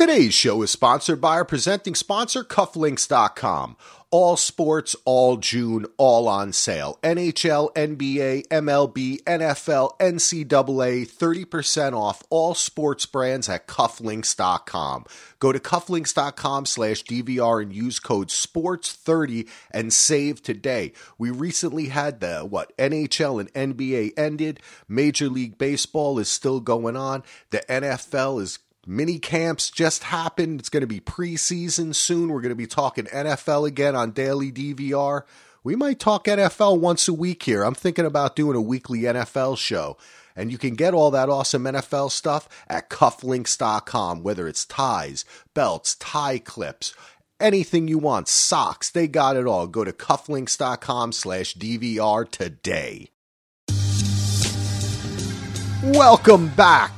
Today's show is sponsored by our presenting sponsor, Cufflinks.com. All sports, all June, all on sale. NHL, NBA, MLB, NFL, NCAA, 30% off all sports brands at cufflinks.com. Go to cufflinks.com slash DVR and use code SPORTS30 and save today. We recently had the, what, NHL and NBA ended. Major League Baseball is still going on. The NFL is mini camps just happened. It's going to be preseason soon. We're going to be talking NFL again on Daily DVR. We might talk NFL once a week here. I'm thinking about doing a weekly NFL show. And you can get all that awesome NFL stuff at cufflinks.com, whether it's ties, belts, tie clips, anything you want, socks, they got it all. Go to cufflinks.com slash DVR today. Welcome back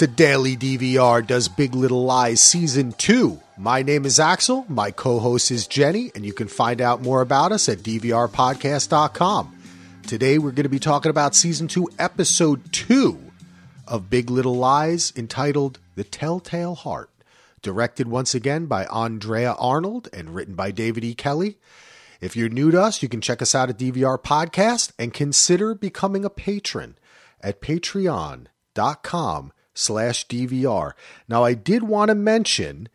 to Daily DVR Does Big Little Lies Season 2. My name is Axel, my co host is Jenny, and you can find out more about us at DVRpodcast.com. Today we're going to be talking about Season 2, Episode 2 of Big Little Lies, entitled The Telltale Heart. Directed once again by Andrea Arnold and written by David E. Kelley. If you're new to us, you can check us out at DVR Podcast and consider becoming a patron at patreon.com slash DVR. Now, I did want to mention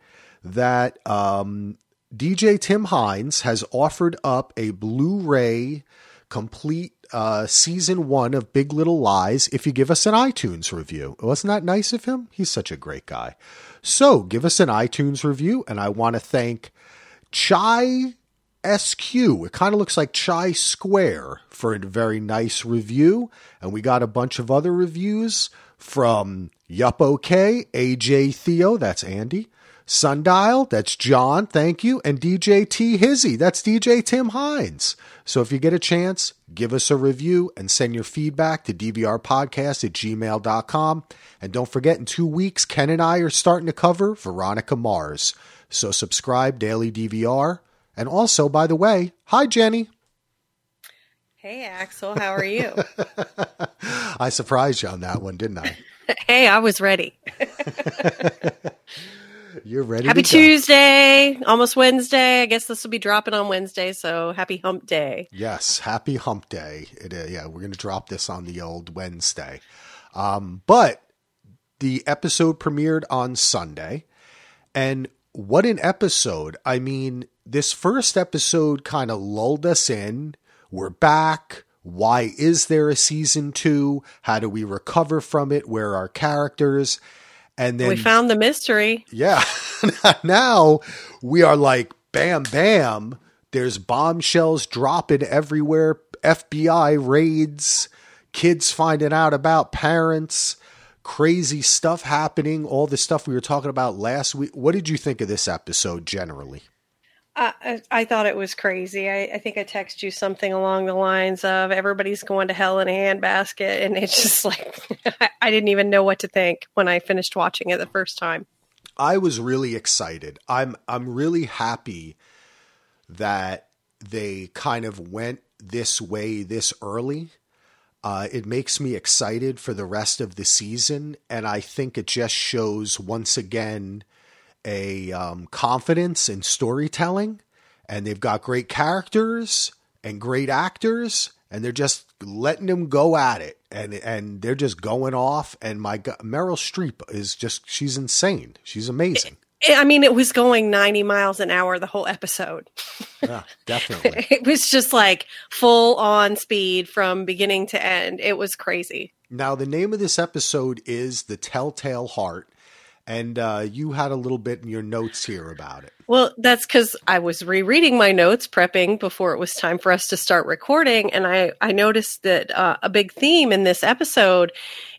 that um, DJ Tim Hines has offered up a Blu ray complete uh, season one of Big Little Lies if you give us an iTunes review. Wasn't that nice of him? He's such a great guy. So give us an iTunes review, and I want to thank Chai SQ. It kind of looks like Chai Square for a very nice review. And we got a bunch of other reviews from Yup OK, AJ Theo, that's Andy. Sundial, that's John, thank you. And DJ T Hizzy, that's DJ Tim Hines. So if you get a chance, give us a review and send your feedback to dvrpodcast at gmail.com. And don't forget, in two weeks, Ken and I are starting to cover Veronica Mars. So subscribe, Daily DVR. And also, by the way, hi, Jenny. Hey, Axel, how are you? I surprised you on that one, didn't I? hey, I was ready. You're ready. Happy Tuesday, almost Wednesday. I guess this will be dropping on Wednesday, so happy Hump Day. Yes, happy Hump Day. It, uh, yeah, we're going to drop this on the old Wednesday. Um, but the episode premiered on Sunday, and what an episode! I mean, this first episode kind of lulled us in. We're back. Why is there a season two? How do we recover from it? Where are characters? And then we found the mystery. Yeah. now we are like, bam, bam. There's bombshells dropping everywhere. FBI raids, kids finding out about parents, crazy stuff happening, all the stuff we were talking about last week. What did you think of this episode generally? I, thought it was crazy. I, I think I texted you something along the lines of everybody's going to hell in a handbasket. And it's just like, I didn't even know what to think when I finished watching it the first time. I was really excited. I'm, I'm really happy that they kind of went this way this early. Uh, it makes me excited for the rest of the season. And I think it just shows once again a um, confidence in storytelling, and they've got great characters and great actors, and they're just letting them go at it, and and they're just going off. And my God, Meryl Streep is just she's insane. She's amazing. I mean, it was going 90 miles an hour the whole episode. Yeah, definitely. it was just like full on speed from beginning to end. It was crazy. Now, the name of this episode is The Telltale Heart and uh, you had a little bit in your notes here about it. Well, that's because I was rereading my notes, prepping before it was time for us to start recording, and I I noticed that uh, a big theme in this episode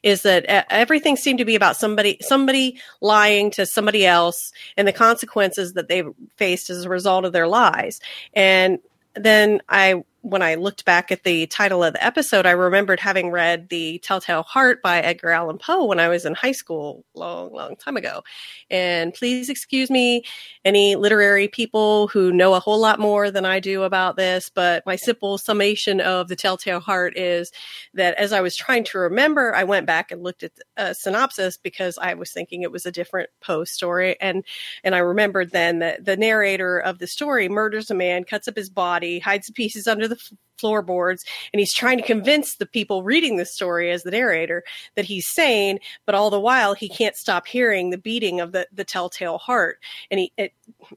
is that everything seemed to be about somebody somebody lying to somebody else and the consequences that they faced as a result of their lies. And then I when I looked back at the title of the episode, I remembered having read The Telltale Heart by Edgar Allan Poe when I was in high school, long, long time ago. And please excuse me, any literary people who know a whole lot more than I do about this, but my simple summation of The Telltale Heart is that as I was trying to remember, I went back and looked at a uh, synopsis because I was thinking it was a different Poe story. And, and I remembered then that the narrator of the story murders a man, cuts up his body, hides the pieces under the floorboards, and he's trying to convince the people reading the story as the narrator that he's sane, but all the while he can't stop hearing the beating of the, the telltale heart. And he it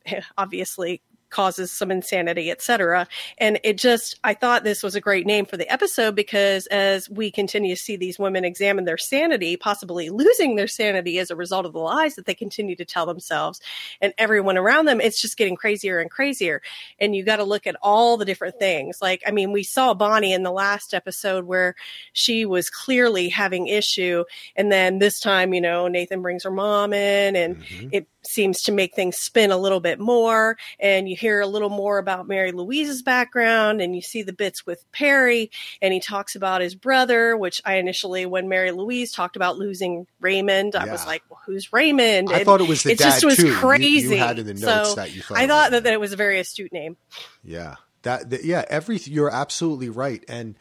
obviously causes some insanity, etc. And it just, I thought this was a great name for the episode because as we continue to see these women examine their sanity, possibly losing their sanity as a result of the lies that they continue to tell themselves and everyone around them, it's just getting crazier and crazier. And you got to look at all the different things. Like, I mean, we saw Bonnie in the last episode where she was clearly having issue. And then this time, you know, Nathan brings her mom in and mm-hmm. it seems to make things spin a little bit more. And you hear a little more about Mary Louise's background, and you see the bits with Perry, and he talks about his brother, which I initially, when Mary Louise talked about losing Raymond, I was like, well, "Who's Raymond?" I and thought it was the it dad just was too. crazy. You, you had in the notes so that you thought. I thought that, that it was a very astute name. Yeah, that, that yeah, every You're absolutely right, and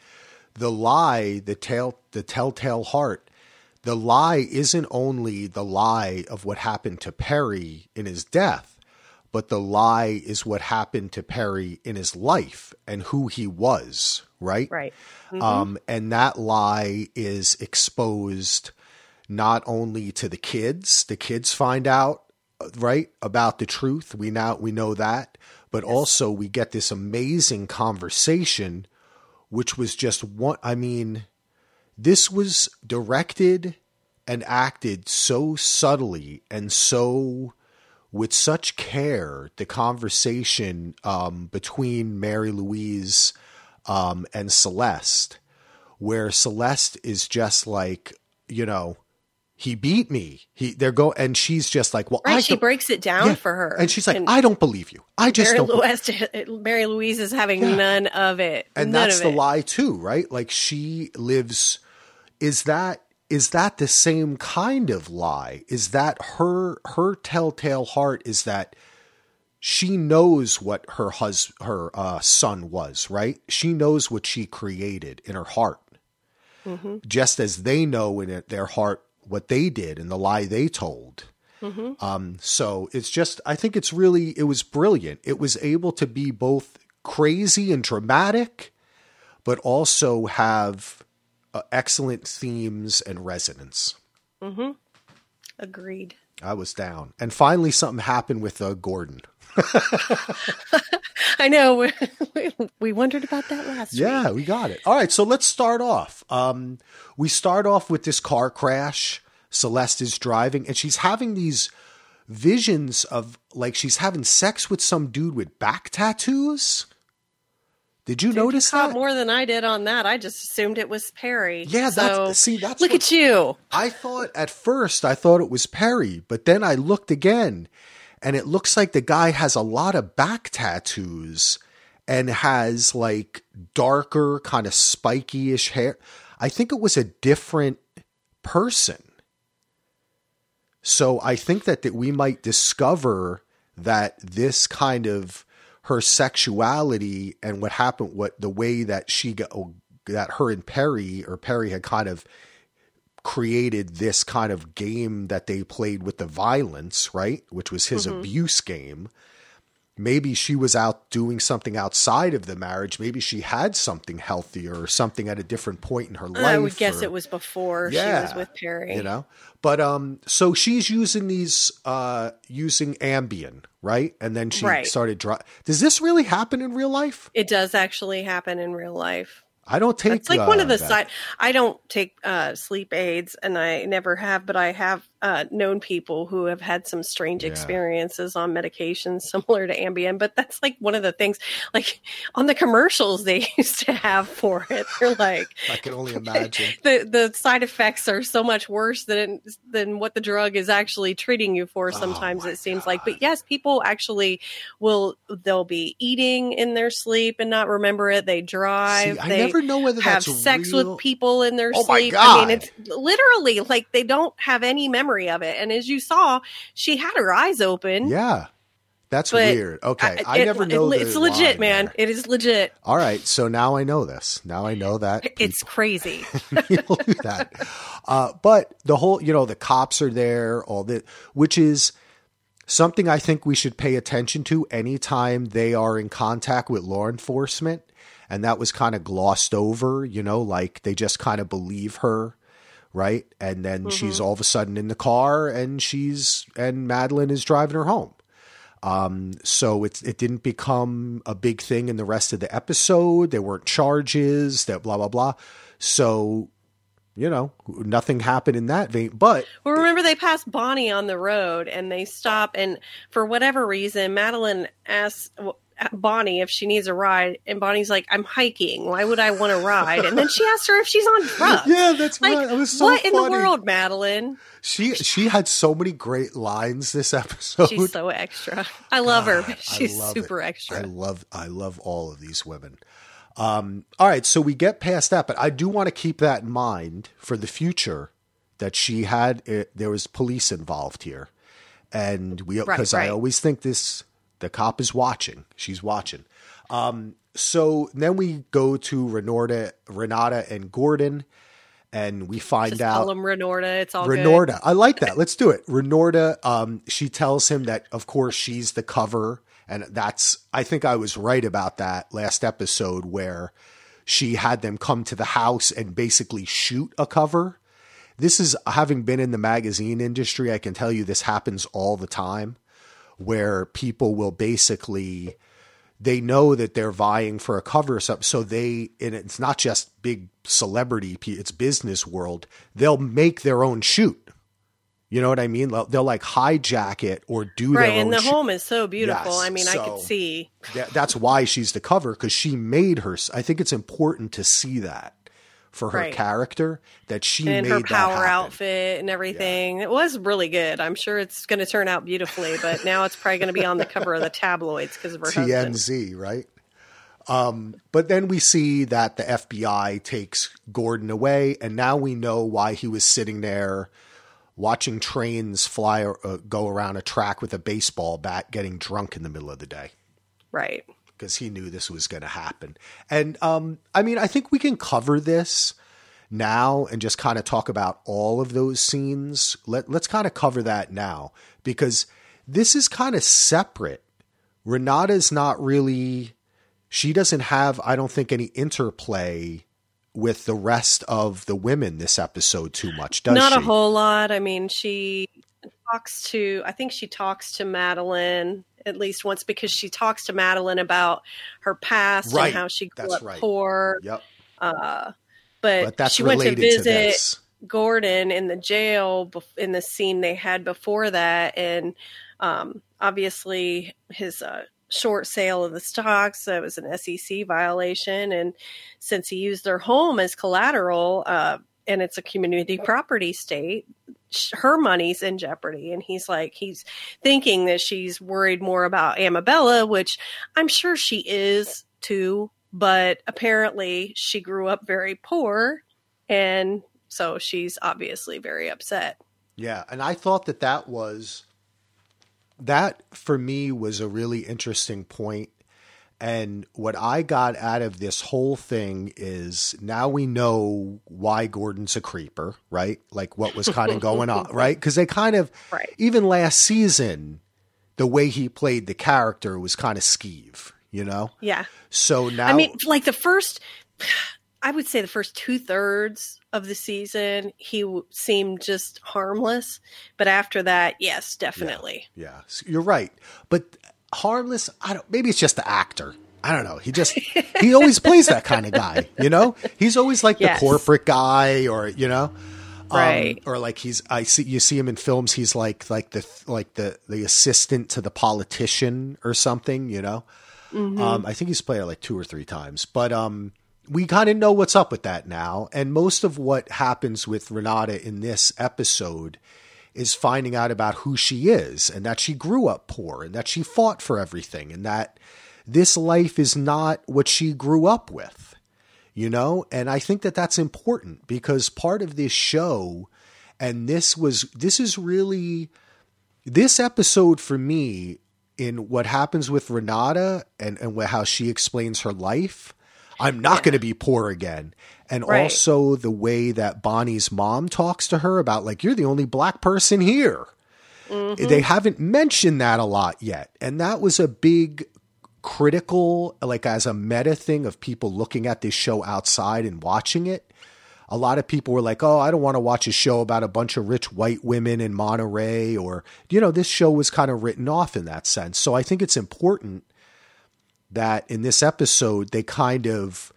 the lie, the tale, the telltale heart the lie isn't only the lie of what happened to Perry in his death, but the lie is what happened to Perry in his life and who he was, right? Right. Mm-hmm. Um, and that lie is exposed not only to the kids, the kids find out, right, about the truth. We now we know that, but yes. also we get this amazing conversation, which was just one. I mean, this was directed and acted so subtly and so with such care the conversation um, between Mary Louise um, and Celeste, where Celeste is just like, you know, he beat me. He they're go and she's just like, well, right, I she breaks it down yeah. for her, and she's like, and I don't believe you. I just Mary don't. Louise, Mary Louise is having yeah. none of it, and none that's the it. lie too, right? Like she lives. Is that is that the same kind of lie? Is that her her telltale heart? Is that she knows what her hus her uh, son was, right? She knows what she created in her heart, mm-hmm. just as they know in their heart what they did and the lie they told. Mm-hmm. Um, so it's just, I think it's really, it was brilliant. It was able to be both crazy and dramatic, but also have uh, excellent themes and resonance. Mm-hmm. Agreed. I was down. And finally, something happened with uh, Gordon. I know. We, we wondered about that last yeah, week. we got it. All right, so let's start off. Um, we start off with this car crash. Celeste is driving, and she's having these visions of like she's having sex with some dude with back tattoos. Did you Dude, notice you that more than I did on that? I just assumed it was Perry. Yeah, so, that's see that's look what, at you. I thought at first I thought it was Perry, but then I looked again, and it looks like the guy has a lot of back tattoos and has like darker, kind of spiky-ish hair. I think it was a different person. So I think that, that we might discover that this kind of her sexuality and what happened, what the way that she got, oh, that her and Perry or Perry had kind of created this kind of game that they played with the violence, right? Which was his mm-hmm. abuse game maybe she was out doing something outside of the marriage. Maybe she had something healthier or something at a different point in her life. I would guess or, it was before yeah, she was with Perry. You know, but um, so she's using these uh using Ambien, right? And then she right. started. Dry- Does this really happen in real life? It does actually happen in real life. I don't take. It's like uh, one of the side. I don't take uh, sleep aids, and I never have, but I have uh, known people who have had some strange Yeah. experiences on medications similar to Ambien, but that's like one of the things, like on the commercials they used to have for it. They're like, I can only imagine. the the side effects are so much worse than than what the drug is actually treating you for. Sometimes Oh it seems like, but yes, people actually will. They'll be eating in their sleep and not remember it. They drive. See, I they never know whether have sex real. with people in their Oh sleep. I mean, it's literally like they don't have any memory of it. And as you saw, she had her eyes open. Yeah, that's But weird. Okay, I, it- never it- know. it's the legit, man. there. It is legit. All right, so now I know this. Now I know that It's crazy. people do that. Uh, but the whole, you know, the cops are there, all that, which is something I think we should pay attention to anytime they are in contact with law enforcement. And that was kind of glossed over, you know, like they just kind of believe her, right? And then she's all of a sudden in the car and she's, and Madeline is driving her home. Um, so it's it didn't become a big thing in the rest of the episode. There weren't charges, that blah blah blah. So, you know, nothing happened in that vein. But Well, remember they passed Bonnie on the road and they stop, and for whatever reason, Madeline asks Bonnie if she needs a ride, and Bonnie's like, "I'm hiking. Why would I want to ride?" And then she asks her if she's on drugs. yeah, that's Like, right. So what in the world, Madeline? She she had so many great lines this episode. She's so extra. I love her. God, I She's love super it. extra. I love I love all of these women. Um, all right, so we get past that, but I do want to keep that in mind for the future that she had it, there was police involved here, and we Right, because I always think this the cop is watching. She's watching. Um, so then we go to Renata, Renata and Gordon, and we find Just out call Renorta. It's all good. I like that. Let's do it. Renorta, um, she tells him that, of course, she's the cover. And that's, I think I was right about that last episode where she had them come to the house and basically shoot a cover. This is, having been in the magazine industry, I can tell you this happens all the time where people will basically they know that they're vying for a cover or something. So they, and it's not just big celebrity, it's business world. They'll make their own shoot. You know what I mean? They'll, they'll like hijack it or do Right, their own and the shoot. home is so beautiful. Yes, I mean, I so- could see. That- that's why she's the cover because she made her. I think it's important to see that for her Right. character that she and made her power outfit and everything. It was really good. I'm sure it's going to turn out beautifully, but now it's probably going to be on the cover of the tabloids because of her husband. TMZ, right? Um, but then we see that the FBI takes Gordon away, and now we know why he was sitting there watching trains fly uh, go around a track with a baseball bat, getting drunk in the middle of the day Right. Because he knew this was going to happen. And um, I mean, I think we can cover this now and just kind of talk about all of those scenes. Let, let's kind of cover that now because this is kind of separate. Renata's not really, she doesn't have, I don't think, any interplay with the rest of the women this episode too much, does Not she? a whole lot. I mean, she talks to, I think she talks to Madeline at least once because she talks to Madeline about her past Right. and how she grew That's up right. poor. Yep. Uh, but, But she went to visit to. Gordon in the jail in the scene they had before that, and um, obviously his uh, short sale of the stocks that was an SEC violation, and since he used their home as collateral, uh, and it's a community property state, her money's in jeopardy. And he's like, he's thinking that she's worried more about Amabella, which I'm sure she is too. But apparently, she grew up very poor, and so she's obviously very upset. Yeah, and I thought that that was that for me was a really interesting point. And what I got out of this whole thing is now we know why Gordon's a creeper, right? Like what was kind of going on, right? Because they kind of, Right. even last season, the way he played the character was kind of skeeve, you know? Yeah. So now, I mean, like the first, I would say the first two thirds of the season, he w- seemed just harmless. But after that, yes, definitely. Yeah, s- you're right. But harmless, I don't. Maybe it's just the actor. I don't know. He just he always plays that kind of guy. You know, he's always like Yes. the corporate guy, or you know. Right. Um, or like he's I see you see him in films he's like like the like the the assistant to the politician or something, you know. Um I think he's played it like two or three times. But um we kind of know what's up with that now and most of what happens with Renata in this episode is finding out about who she is and that she grew up poor and that she fought for everything and that this life is not what she grew up with you know? And i think that that's important because part of this show and this was this is really this episode for me in what happens with renata and and how she explains her life i'm not going to be poor again and Right. also the way that bonnie's mom talks to her about like you're the only black person here mm-hmm. they haven't mentioned that a lot yet and that was a big critical, like as a meta thing of people looking at this show outside and watching it. A lot of people were like, "Oh, I don't want to watch a show about a bunch of rich white women in Monterey," or you know, this show was kind of written off in that sense. So I think it's important that in this episode they kind of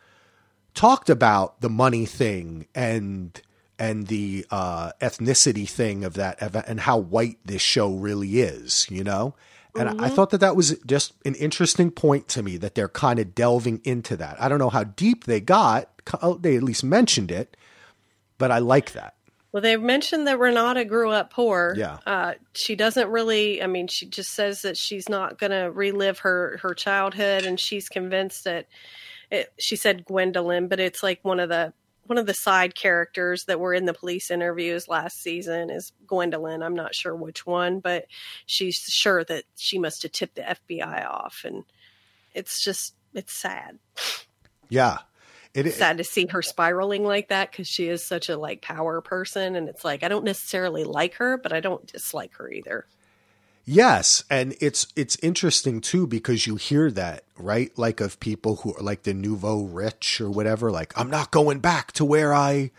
talked about the money thing and and the uh, ethnicity thing of that and how white this show really is, you know. And I- I thought that that was just an interesting point to me that they're kind of delving into that. I don't know how deep they got; they at least mentioned it, but I like that. Well, they've mentioned that Renata grew up poor. Yeah. Uh, she doesn't really, I mean, she just says that she's not going to relive her, her childhood and she's convinced that it, she said Gwendolyn, but it's like one of the, one of the side characters that were in the police interviews last season is Gwendolyn. I'm not sure which one, but she's sure that she must have tipped the FBI off. And it's just, it's sad. Yeah, it, sad to see her spiraling like that because she is such a like power person and it's like i don't necessarily like her but i don't dislike her either. Yes, and it's it's interesting too because you hear that, right? Like of people who are like the nouveau rich or whatever, like I'm not going back to where I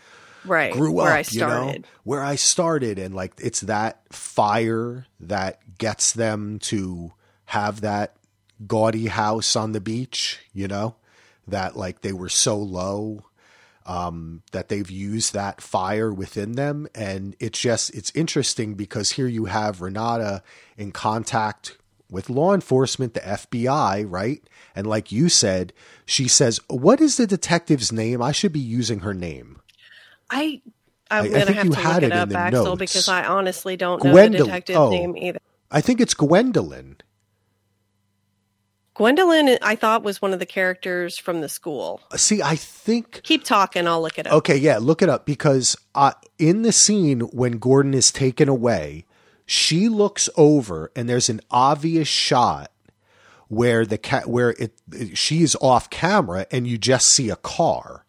right grew where up, i you know, started. Where I started and like it's that fire that gets them to have that gaudy house on the beach, you know, that like they were so low um, that they've used that fire within them. And it's just, it's interesting because here you have Renata in contact with law enforcement, the FBI, right? And like you said, she says, What is the detective's name? I should be using her name. i I- I i'm gonna think have you to had look it it in up the axel notes. because i honestly don't know Gwendolyn- the detective's oh. name either I think it's Gwendolyn. Gwendolyn i thought was one of the characters from the school. See, I think keep talking i'll look it up. Okay, yeah, look it up because uh, in the scene when Gordon is taken away, she looks over and there's an obvious shot where the cat where it she is off camera and you just see a car,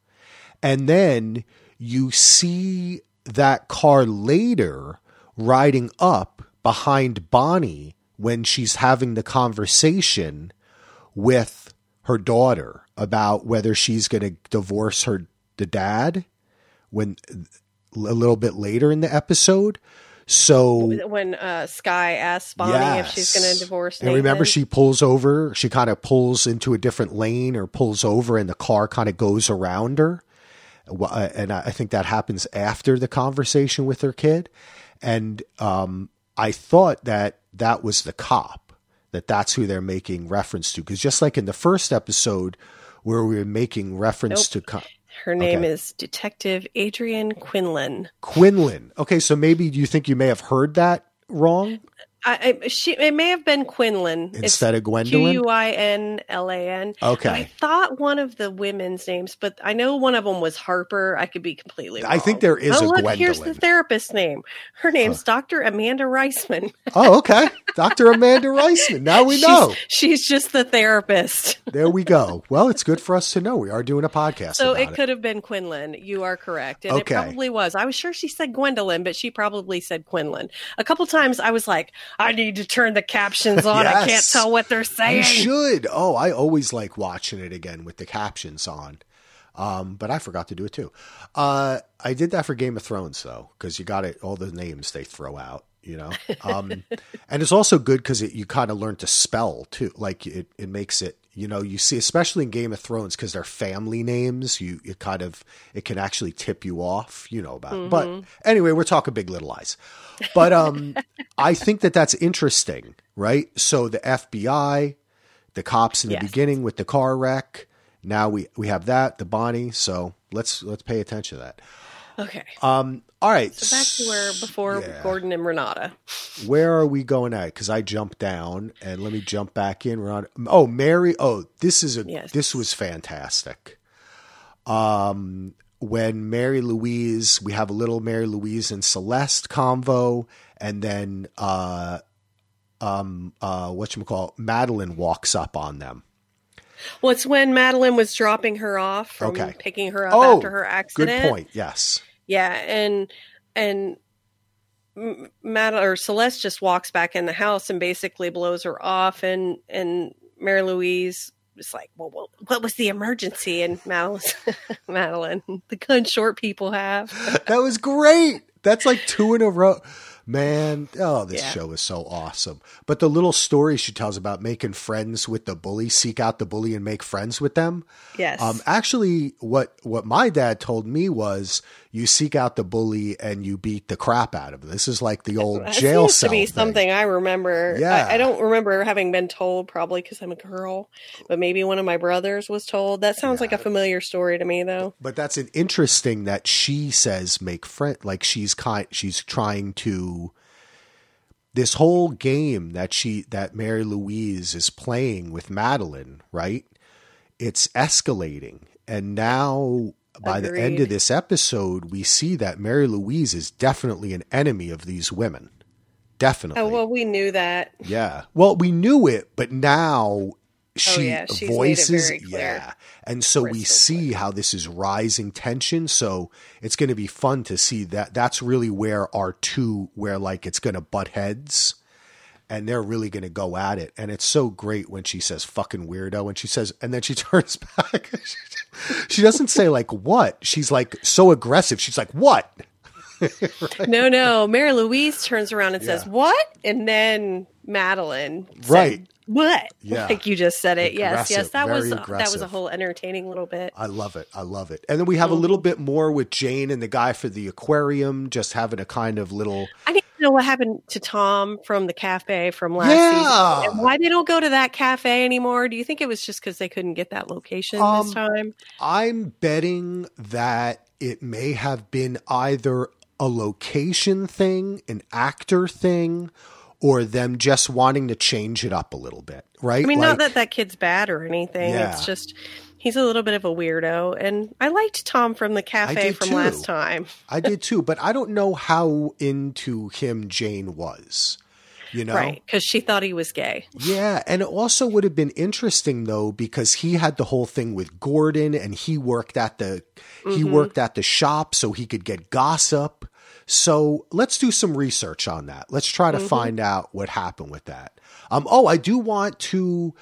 and then you see that car later riding up behind Bonnie when she's having the conversation with her daughter about whether she's going to divorce her the dad when a little bit later in the episode. So when uh, skye asks bonnie if she's going to divorce and remember, she pulls over. She kind of pulls into a different lane or pulls over, and the car kind of goes around her. Uh, And I I think that happens after the conversation with her kid. And um, I thought that that was the cop. That that's who they're making reference to. Because just like in the first episode, where we were making reference to co- her name okay. is detective adrienne quinlan Quinlan. Okay, so maybe you think you may have heard that wrong I, I she it may have been Quinlan instead of Gwendolyn? U I N L A N. Okay. I thought one of the women's names, but I know one of them was Harper. I could be completely. Wrong. I think there is oh, a look, Here's the therapist's name. Her name's Dr. Amanda Reisman. Oh, okay. Dr. Amanda Reisman. Now we know. She's, she's just the therapist. There we go. Well, it's good for us to know. We are doing a podcast. So about it could have been Quinlan. You are correct. And Okay. it probably was. I was sure she said Gwendolyn, but she probably said Quinlan. A couple times I was like, I need to turn the captions on. I can't tell what they're saying. You should. Oh, I always like watching it again with the captions on. Um, but I forgot to do it too. Uh, I did that for Game of Thrones though, because you got it. All the names they throw out, you know. Um, and it's also good because you kind of learn to spell too. Like it, it makes it You know, you see, especially in Game of Thrones, because they're family names, you it kind of it can actually tip you off. You know about. It. But Mm-hmm. anyway, we're talking Big Little Lies But um, I think that that's interesting, right? So the FBI, the cops in the Yes. beginning with the car wreck. Now we we have that the Bonnie. So let's let's pay attention to that. Okay. Um, all right. So back to where before Yeah. Gordon and Renata. Where are we going at? Because I jumped down and let me jump back in. We're on. Oh, Mary. Oh, this is a. Yes. This was fantastic. Um, when Mary Louise, we have a little Mary Louise and Celeste convo, and then uh, um, uh, what you call Madeline walks up on them. Well, it's when Madeline was dropping her off from Okay. picking her up Oh, after her accident. Good point. Yes. Yeah, and and M- Mad or Celeste just walks back in the house and basically blows her off, and and Mary Louise is like, "Well, what, what was the emergency?" And Madeline, Madeline, the gun short people have. that was great. That's like two in a row. Man, oh, this Yeah. show is so awesome. But the little story she tells about making friends with the bully, seek out the bully and make friends with them. Yes. Um, actually, what what my dad told me was you seek out the bully and you beat the crap out of them. This is like the old jail seems cell to be thing. something I remember. Yeah. I, I don't remember having been told, probably because I'm a girl, but maybe one of my brothers was told. That sounds like a familiar story to me, though. But that's an interesting that she says make friend like she's kind she's trying to this whole game that she that Mary Louise is playing with Madeline, right? It's escalating. And now by the end of this episode, we see that Mary Louise is definitely an enemy of these women. Definitely. Oh well, we knew that. Yeah. Well, we knew it, but now Oh, she Oh, yeah, she's made it voices clear. yeah. And so we Crystal see how this is rising tension, so it's going to be fun to see that that's really where our two where like it's going to butt heads and they're really going to go at it. And it's so great when she says fucking weirdo and she says and then she turns back. she doesn't say like what? She's like so aggressive. She's like what? No, no. Mary Louise turns around and says, "What?" And then Madeline, said, Right. What? Yeah. Like you just said it. Yes, Aggressive, yes. That was very that was a whole entertaining little bit. I love it. I love it. And then we have Mm-hmm. a little bit more with Jane and the guy for the aquarium, just having a kind of little. I need to know what happened to Tom from the cafe from last Yeah. season. And why they don't go to that cafe anymore? Do you think it was just because they couldn't get that location Um, this time? I'm betting that it may have been either a location thing, an actor thing, or them just wanting to change it up a little bit, right? I mean, Like- not that that kid's bad or anything. Yeah. It's just he's a little bit of a weirdo, and I liked Tom from the cafe from too. last time. I did too, but I don't know how into him Jane was. You know, Right, because she thought he was gay. Yeah, and it also would have been interesting though because he had the whole thing with Gordon and he worked at the he Mm-hmm. worked at the shop so he could get gossip. So let's do some research on that. Let's try Mm-hmm. to find out what happened with that. Um oh, I do want to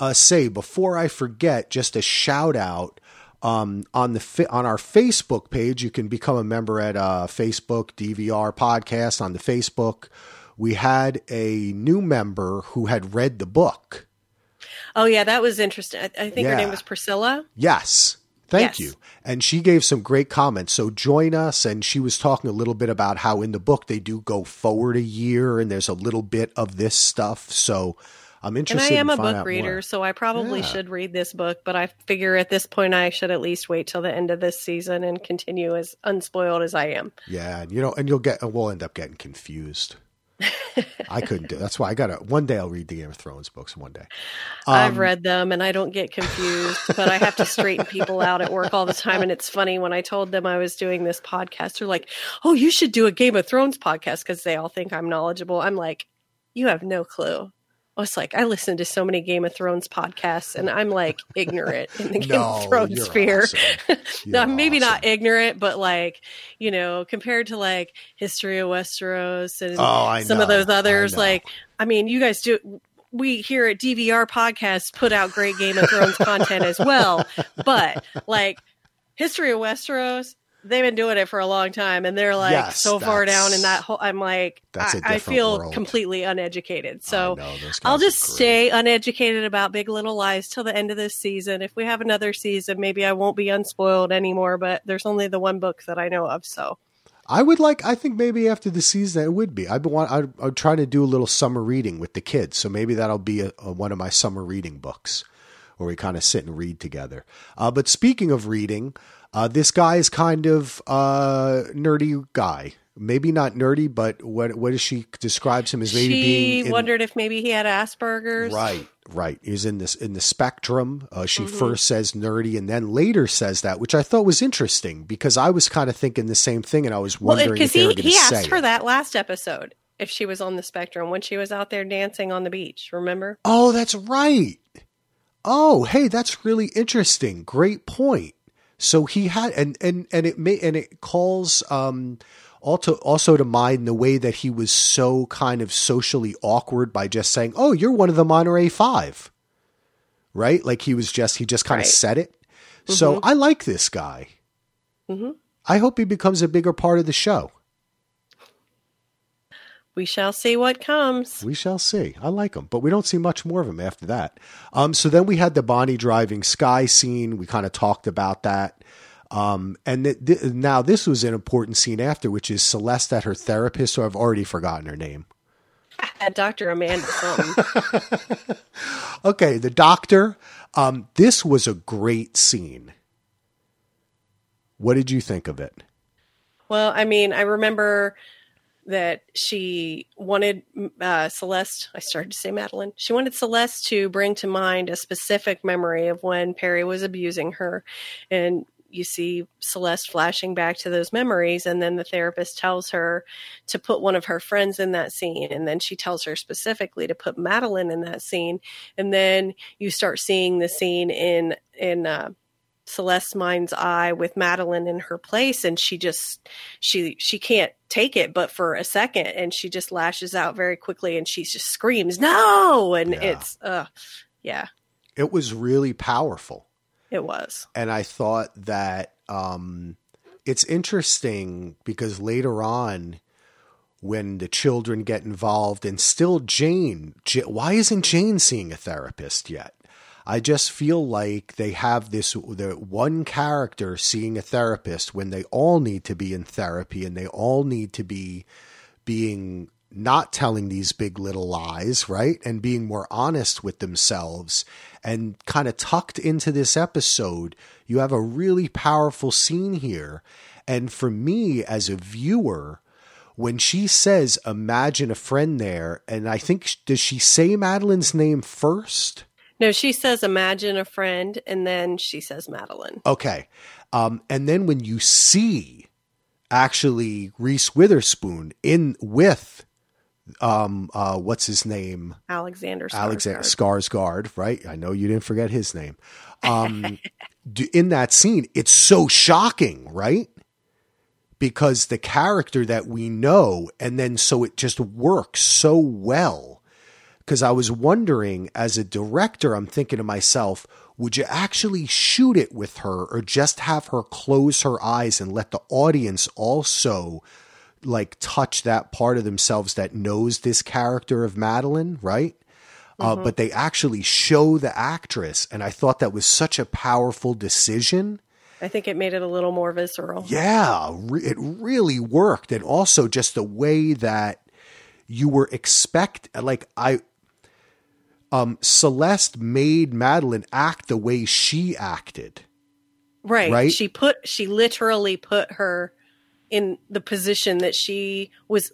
uh, say before I forget just a shout out um, on the on our Facebook page. You can become a member at uh, Facebook DVR podcast on the Facebook. We had a new member who had read the book. Oh yeah, that was interesting. I, I think her name was Priscilla. Yes. Thank Yes. you. And she gave some great comments. So join us. And she was talking a little bit about how in the book they do go forward a year and there's a little bit of this stuff. So I'm interested. And I am a book reader, more. so I probably Yeah. should read this book. But I figure at this point I should at least wait till the end of this season and continue as unspoiled as I am. Yeah, and you know, and you'll get, we'll end up getting confused. I couldn't do. That's why I gotta. One day I'll read the Game of Thrones books. One day. I've Um, read them and I don't get confused, but I have to straighten people out at work all the time. And it's funny when I told them I was doing this podcast, they're like, "Oh, you should do a Game of Thrones podcast," because they all think I'm knowledgeable. I'm like, "You have no clue." I was like, I listen to so many Game of Thrones podcasts, and I'm like ignorant in the Game No, of Thrones sphere. awesome. no, You're maybe not ignorant, but like you know, compared to like History of Westeros and Oh, some of those others, I like I mean, you guys do. We here at DVR Podcasts put out great Game of Thrones content as well, but like History of Westeros, they've been doing it for a long time and they're like Yes, so far down in that whole i'm like I, I feel world. completely uneducated so know, i'll just stay uneducated about big little lies till the end of this season if we have another season maybe i won't be unspoiled anymore but there's only the one book that i know of so I would like. I think maybe after the season it would be. Been want. I'm trying to do a little summer reading with the kids, so maybe that'll be a, a, one of my summer reading books, where we kind of sit and read together. Uh, but speaking of reading, uh, this guy is kind of uh, nerdy guy. Maybe not nerdy, but what what does she describes him as maybe she being in- wondered if maybe he had asperger's Right, right. He's in this in the spectrum. Uh, she Mm-hmm. first says nerdy, and then later says that, which I thought was interesting because I was kind of thinking the same thing, and I was wondering because if they he, were he say asked her it. that last episode if she was on the spectrum when she was out there dancing on the beach remember Oh, that's right. Oh, hey, that's really interesting. Great point. So he had, and and and it may, and it calls um also also to mind the way that he was so kind of socially awkward by just saying, "Oh, you're one of the Monterey Five. right? Like he was just he just kind of said it. So I like this guy. Mhm. I hope he becomes a bigger part of the show. We shall see what comes We shall see. I like him, but we don't see much more of him after that. Um, so then we had the Bonnie driving Skye scene. We kind of talked about that. Um, and th- th- now this was an important scene after, which is Celeste at her therapist, who I've already forgotten her name. dr amanda Okay, the doctor. Um, this was a great scene. What did you think of it? Well, I mean, I remember that she wanted uh, Celeste, I started to say Madeline, she wanted Celeste to bring to mind a specific memory of when Perry was abusing her. And you see Celeste flashing back to those memories. And then the therapist tells her to put one of her friends in that scene. And then she tells her specifically to put Madeline in that scene. And then you start seeing the scene in, in, uh, Celeste's mind's eye with Madeline in her place and she just she she can't take it but for a second and she just lashes out very quickly and she just screams no and Yeah. it's uh yeah It was really powerful. it was and I thought that um, it's interesting because later on, when the children get involved, and still Jane, J- why isn't Jane seeing a therapist yet? I just feel like they have this the one character seeing a therapist when they all need to be in therapy and they all need to be being not telling these big little lies, right? And being more honest with themselves. And kind of tucked into this episode, you have a really powerful scene here. And for me as a viewer, when she says, imagine a friend there, and I think, does she say Madeline's name first? No she says imagine a friend and then she says Madeline Okay. Um, and then when you see actually Reese Witherspoon in with um uh what's his name? Alexander Alexander Skarsgård. Skarsgård, right? I know you didn't forget his name. Um d- in that scene, it's so shocking, right? Because the character that we know and then so it just works so well because I was wondering as a director, I'm thinking to myself, would you actually shoot it with her or just have her close her eyes and let the audience also like touch that part of themselves that knows this character of Madeline, right? Uh, but they actually show the actress, and I thought that was such a powerful decision. I think it made it a little more visceral Yeah, re- it really worked, and also just the way that you were expect like I um Celeste made Madeline act the way she acted. right Right? she put she literally put her in the position that she was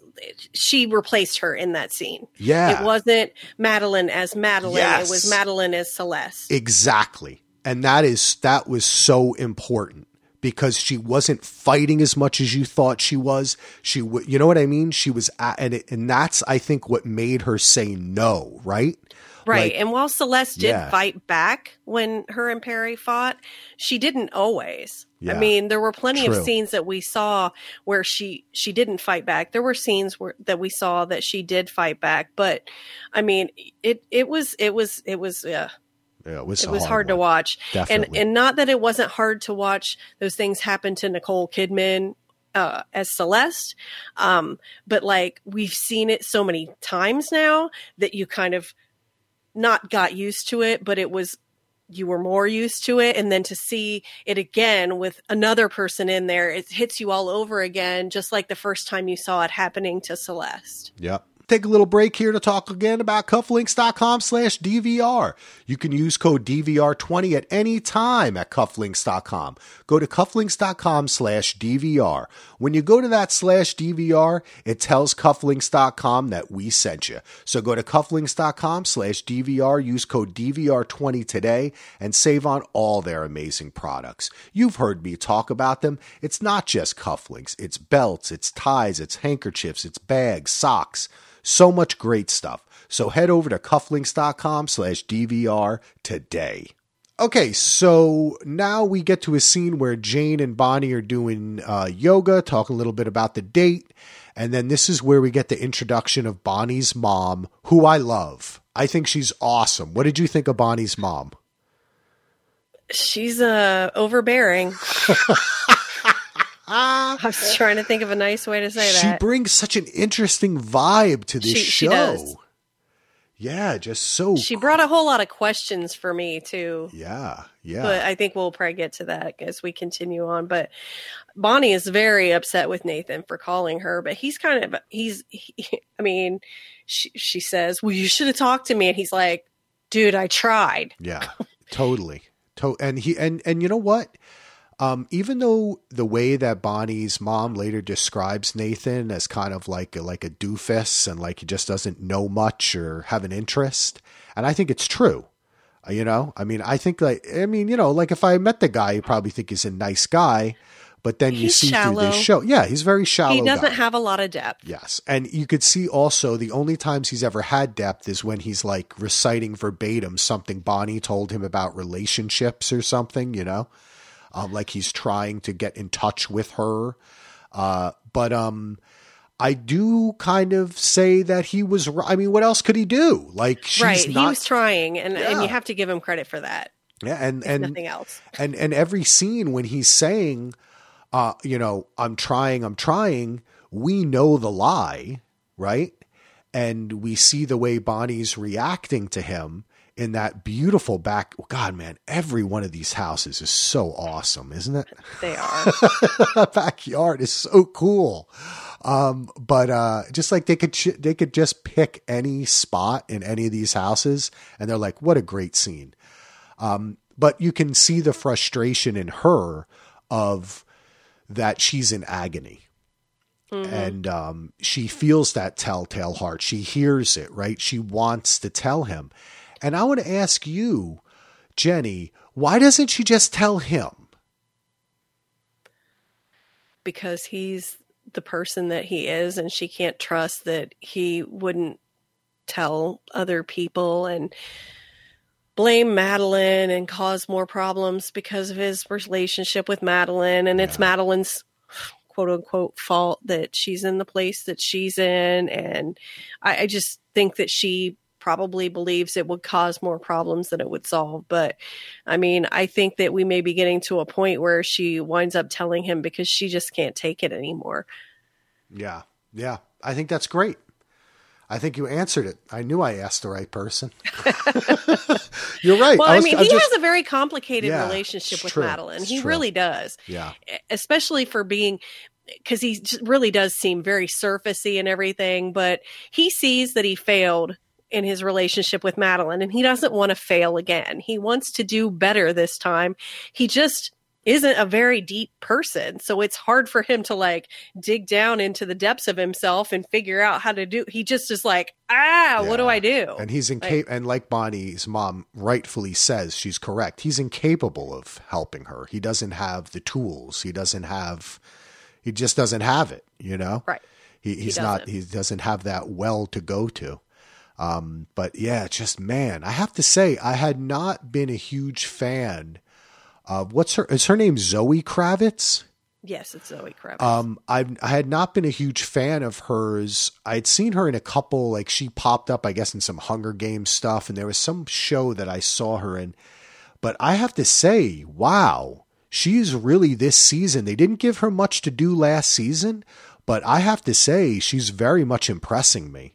she replaced her in that scene Yeah. It wasn't Madeline as Madeline. Yes. It was Madeline as Celeste. Exactly. And that is that was so important because she wasn't fighting as much as you thought she was. She w- you know what I mean? She was at, and it, and that's I think what made her say no, right? Right. Like- and while Celeste did Yeah. fight back when her and Perry fought, she didn't always. Yeah. I mean, there were plenty True. of scenes that we saw where she she didn't fight back. There were scenes where that we saw that she did fight back, but I mean, it it was it was it was uh, Yeah, it was. it was hard, hard, to watch and and not that it wasn't hard to watch those things happen to nicole kidman uh, as celeste um, but like we've seen it so many times now that you kind of not got used to it but it was you were more used to it and then to see it again with another person in there it hits you all over again just like the first time you saw it happening to celeste Yep. Take a little break here to talk again about cufflinks.com slash DVR. You can use code DVR20 at any time at cufflinks.com. Go to cufflinks.com slash DVR. When you go to that slash DVR, it tells cufflinks.com that we sent you. So go to cufflinks.com slash DVR, use code DVR20 today, and save on all their amazing products. You've heard me talk about them. It's not just cufflinks, it's belts, it's ties, it's handkerchiefs, it's bags, socks. So much great stuff. So head over to cufflinks.com slash DVR today. Okay, so now we get to a scene where Jane and Bonnie are doing uh, yoga, talk a little bit about the date. And then this is where we get the introduction of Bonnie's mom, who I love. I think she's awesome. What did you think of Bonnie's mom? she's uh overbearing Ah. I was trying to think of a nice way to say she that. She brings such an interesting vibe to this She- show. she does. Yeah, just so She brought a whole lot of questions for me too. Yeah, yeah. But I think we'll probably get to that as we continue on. But Bonnie is very upset with Nathan for calling her, but he's kind of he's he, I mean, she she says, "Well, you should have talked to me." And he's like, "Dude, I tried." Yeah, totally. To- and he and and you know what? Um, even though the way that Bonnie's mom later describes Nathan as kind of like a, like a doofus and like he just doesn't know much or have an interest, and I think it's true. Uh, You know, I mean, I think like I mean, you know, like if I met the guy, you probably think he's a nice guy, but then you He's see through shallow. this show, yeah, he's very shallow. he doesn't guy. have a lot of depth. Yes. And you could see also the only times he's ever had depth is when he's like reciting verbatim something Bonnie told him about relationships or something, you know? Um, like he's trying to get in touch with her. Uh, but um, I do kind of say that he was, I mean, what else could he do? Like she's right. he was trying and, and you have to give him credit for that. yeah, and, and, nothing else. and and every scene when he's saying uh you know i'm trying i'm trying we know the lie right and we see the way bonnie's reacting to him in that beautiful back god man every one of these houses is so awesome isn't it They are. the backyard is so cool um but uh just like they could ch- they could just pick any spot in any of these houses and they're like what a great scene um but you can see the frustration in her of that she's in agony and um, she feels that telltale heart. She hears it, right? She wants to tell him. And I want to ask you, Jenny, why doesn't she just tell him? because he's the person that he is and she can't trust that he wouldn't tell other people and blame Madeline and cause more problems because of his relationship with Madeline. And it's Madeline's quote unquote fault that she's in the place that she's in. And I, I just think that she probably believes it would cause more problems than it would solve but I mean, I think that we may be getting to a point where she winds up telling him because she just can't take it anymore. Yeah, yeah. I think that's great. I think you answered it. I knew I asked the right person. You're right. Well, I, was- mean, I'm he just- has a very complicated Yeah, relationship with true. Madeline. It's He true. really does, yeah, especially for being because he just really does seem very surfacey and everything. But he sees that he failed in his relationship with Madeline, and he doesn't want to fail again. He wants to do better this time. He just isn't a very deep person so it's hard for him to like dig down into the depths of himself and figure out how to do he just is like ah what do i do and he's incapable. and like Bonnie's mom rightfully says, she's correct. He's incapable of helping her. He doesn't have the tools. He doesn't have. He just doesn't have it. You know. right He, he's not. doesn't. He doesn't have that well to go to. Um, but yeah, just man, I have to say, I had not been a huge fan of what's her. Is her name Zoe Kravitz? Yes, it's Zoe Kravitz. Um, I I had not been a huge fan of hers. I'd seen her in a couple, like she popped up, I guess, in some Hunger Games stuff, and there was some show that I saw her in. But I have to say, wow, she's really this season. They didn't give her much to do last season, but I have to say, she's very much impressing me.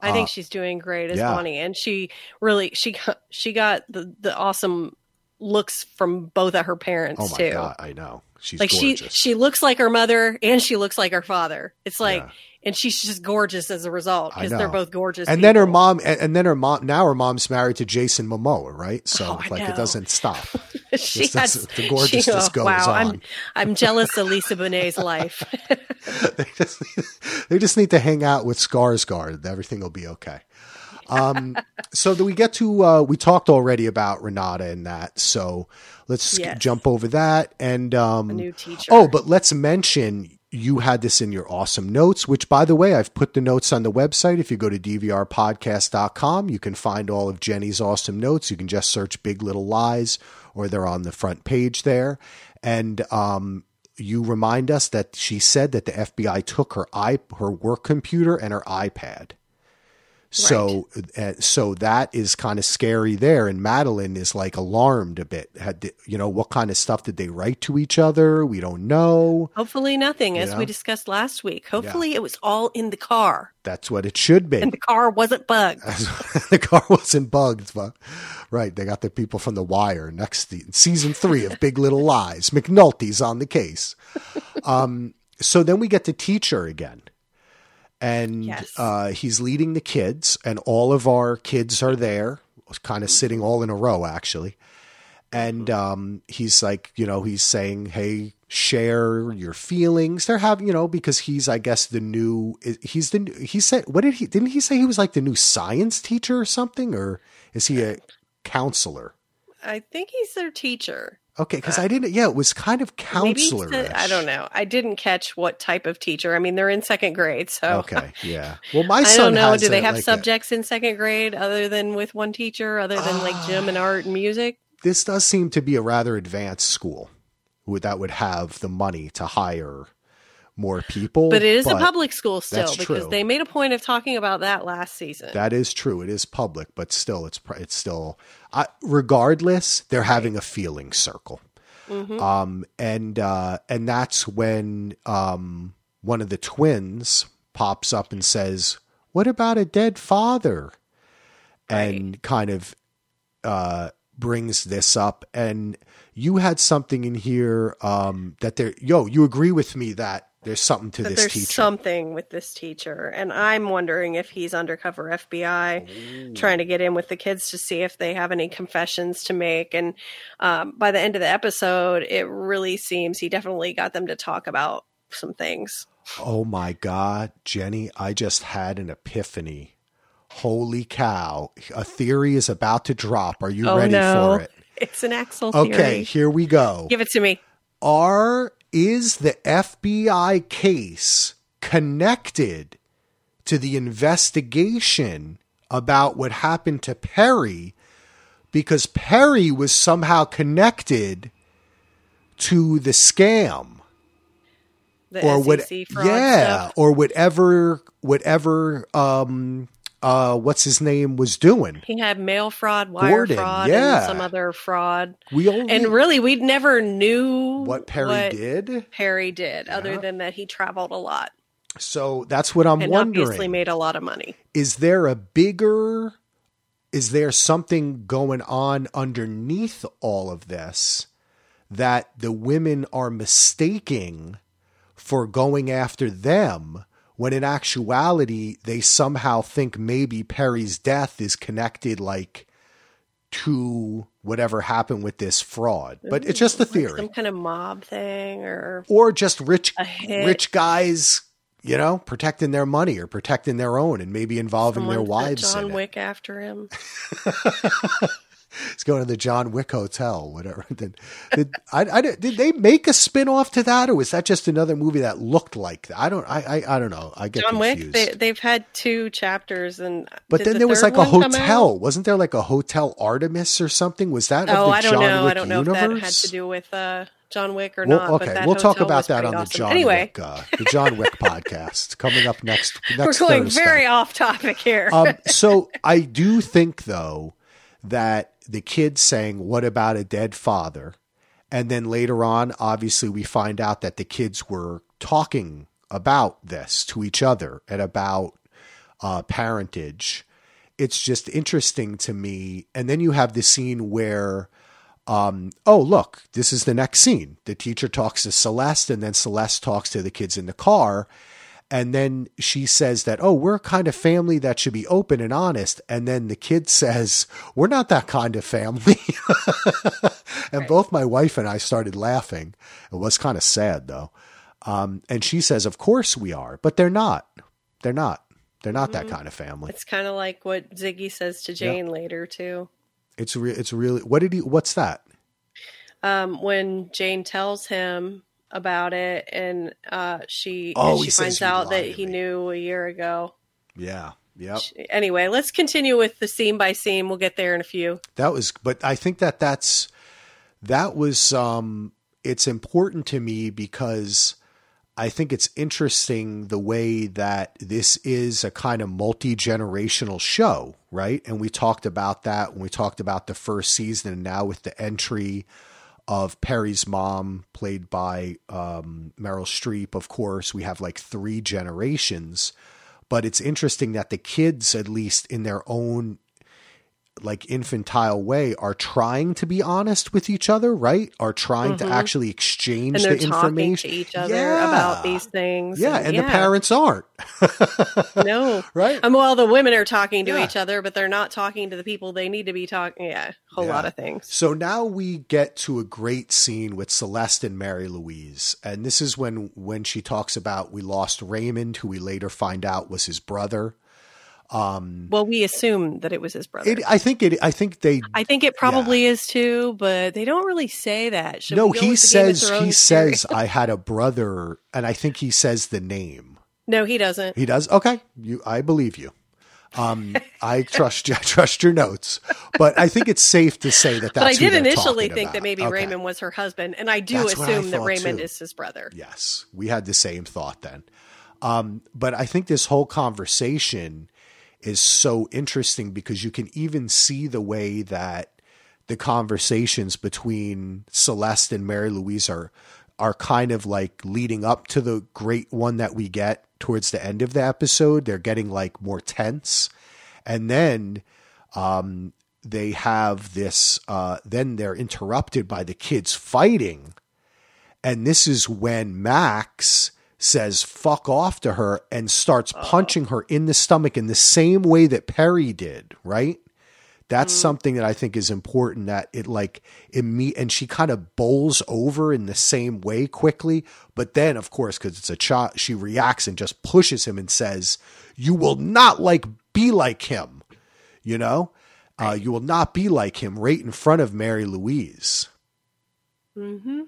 I think uh, she's doing great as yeah. Bonnie, and she really she got, she got the the awesome looks from both of her parents Oh my too. god, I know she's like gorgeous. she she looks like her mother and she looks like her father. It's like Yeah. And she's just gorgeous as a result because they're both gorgeous. and then her mom, and, and then her mom. Now her mom's married to Jason Momoa, right? So Oh, like it doesn't stop. she Just has the gorgeousness she, oh, goes wow, on. I'm I'm jealous of Lisa Bonet's life. they just they just need to hang out with Skarsgård. Everything will be okay. Um, so do we get to uh, we talked already about Renata and that. So let's Yes. jump over that and um, A new teacher. Oh, but let's mention you had this in your awesome notes, which by the way, I've put the notes on the website. If you go to dvrpodcast.com, you can find all of Jenny's awesome notes. You can just search Big Little Lies or they're on the front page there. And um, you remind us that she said that the FBI took her i her work computer and her iPad. So, uh, so that is kind of scary there. And Madeline is like alarmed a bit. Had the, you know what kind of stuff did they write to each other? We don't know. Hopefully nothing, as Yeah. we discussed last week. Hopefully it was all in the car That's what it should be. and the car wasn't bugged. the car wasn't bugged, but right, they got the people from The Wire next se- season three of Big Little Lies. McNulty's on the case. Um, so then we get to teacher again, and Yes. uh, he's leading the kids, and all of our kids are there, kind of sitting all in a row, actually. And um, he's like, you know, he's saying, "Hey, share your feelings." They're having, you know, because he's, I guess, the new. He's the. He said, "What did he? Didn't he say he was like the new science teacher or something, or is he a counselor?" I think he's their teacher. Okay, because uh, I didn't. Yeah, it was kind of counselor. I don't know. I didn't catch what type of teacher. I mean, they're in second grade, so Okay, yeah. Well, my I son don't know. Do they have like subjects in second grade other than with one teacher, other than like gym and art and music? this does seem to be a rather advanced school that would have the money to hire more people. But it is a public school still that's because true. they made a point of talking about that last season. That is true. It is public, but still, it's it's still. I regardless, they're having a feeling circle, Mm-hmm. um, and uh, and that's when um, one of the twins pops up and says, "What about a dead father?" and kind of uh, brings this up. And you had something in here um, that there. Yo, you agree with me that there's something to that this there's teacher. something with this teacher, and I'm wondering if he's undercover FBI, trying to get in with the kids to see if they have any confessions to make. And um, by the end of the episode, it really seems he definitely got them to talk about some things. Oh my God, Jenny, I just had an epiphany. Holy cow. A theory is about to drop. Are you oh ready no, for it? it's an Axel theory. Okay, here we go. give it to me. Are is the FBI case connected to the investigation about what happened to Perry because Perry was somehow connected to the scam? The or SEC what yeah stuff. or whatever whatever um uh what's his name was doing He had mail fraud, wire Gordon, fraud, yeah. and some other fraud. we only And really, we never knew what perry what did Perry did, Yeah. other than that he traveled a lot so that's what i'm and obviously wondering made a lot of money. is there a bigger is there something going on underneath all of this that the women are mistaking for going after them when in actuality they somehow think maybe Perry's death is connected like to whatever happened with this fraud but it's just a Like theory some kind of mob thing, or or just rich rich guys you know protecting their money or protecting their own and maybe involving their someone put wives John in it. Wick after him. He's going to the John Wick Hotel, whatever. Did, did, I, I, did they make a spin off to that, or was that just another movie that looked like that? I don't. I. I, I don't know. I get John Wick. confused. They, they've had two chapters, and but then the there was like a one come out? hotel. Wasn't there like a hotel Artemis or something? Was that? Oh, I don't John know. Wick I don't know universe? if that had to do with uh, John Wick or Well, not. okay, we'll talk about that on the. John Anyway, Wick, uh, the John Wick podcast coming up next. next we're going Thursday. very off topic here. um, so I do think though that the kids saying, "What about a dead father?" and then later on, obviously, we find out that the kids were talking about this to each other and about uh, parentage. It's just interesting to me. And then you have the scene where, um, oh, look, this is the next scene. The teacher talks to Celeste, and then Celeste talks to the kids in the car. And then she says that, oh, we're a kind of family that should be open and honest. And then the kid says, we're not that kind of family. and both my wife and I started laughing. It was kind of sad though. Um, and she says, of course we are, but they're not. They're not. They're not that kind of family. it's kind of like what Ziggy says to Jane later too. It's re- it's really what did he what's that? Um, when Jane tells him about it, and uh, she Oh, she finds out that he me. knew a year ago. Yeah. Yep. Anyway, let's continue with the scene by scene. We'll get there in a few. That was but I think that that's that was um it's important to me because I think it's interesting the way that this is a kind of multi-generational show, right? And we talked about that when we talked about the first season and now with the entry of Perry's mom played by um, Meryl Streep, of course, we have like three generations. But it's interesting that the kids, at least in their own like infantile way are trying to be honest with each other, right? Are trying to actually exchange Mm-hmm. And the information to each other Yeah. about these things. Yeah, and the parents aren't. no, Right? Um, well, the women are talking to Yeah. each other, but they're not talking to the people they need to be talking. Yeah, a whole Yeah. lot of things. So now we get to a great scene with Celeste and Mary Louise. And this is when when she talks about we lost Raymond, who we later find out was his brother. Well, we assume that it was his brother. It, I think it I think they I think it probably is too, but they don't really say that. Should No, he with the Game says he says? I had a brother and I think he says the name. no, he doesn't. He does. Okay, you. I believe you. Um, I trust you. I trust your notes, but I think it's safe to say that that's. But I did initially think that maybe Okay. Raymond was her husband, and I do That's what I assume that Raymond too. is his brother. Yes, we had the same thought then. Um, but I think this whole conversation is so interesting because you can even see the way that the conversations between Celeste and Mary Louise are are kind of like leading up to the great one that we get towards the end of the episode. They're getting like more tense. And then um, they have this, uh, then they're interrupted by the kids fighting. And this is when Max says fuck off to her and starts punching her in the stomach in the same way that Perry did, right? That's something that I think is important that it like it me and she kind of bowls over in the same way quickly, but then of course because it's a child, she reacts and just pushes him and says, "You will not like be like him," you know. Uh, you will not be like him right in front of Mary Louise. Mm-hmm.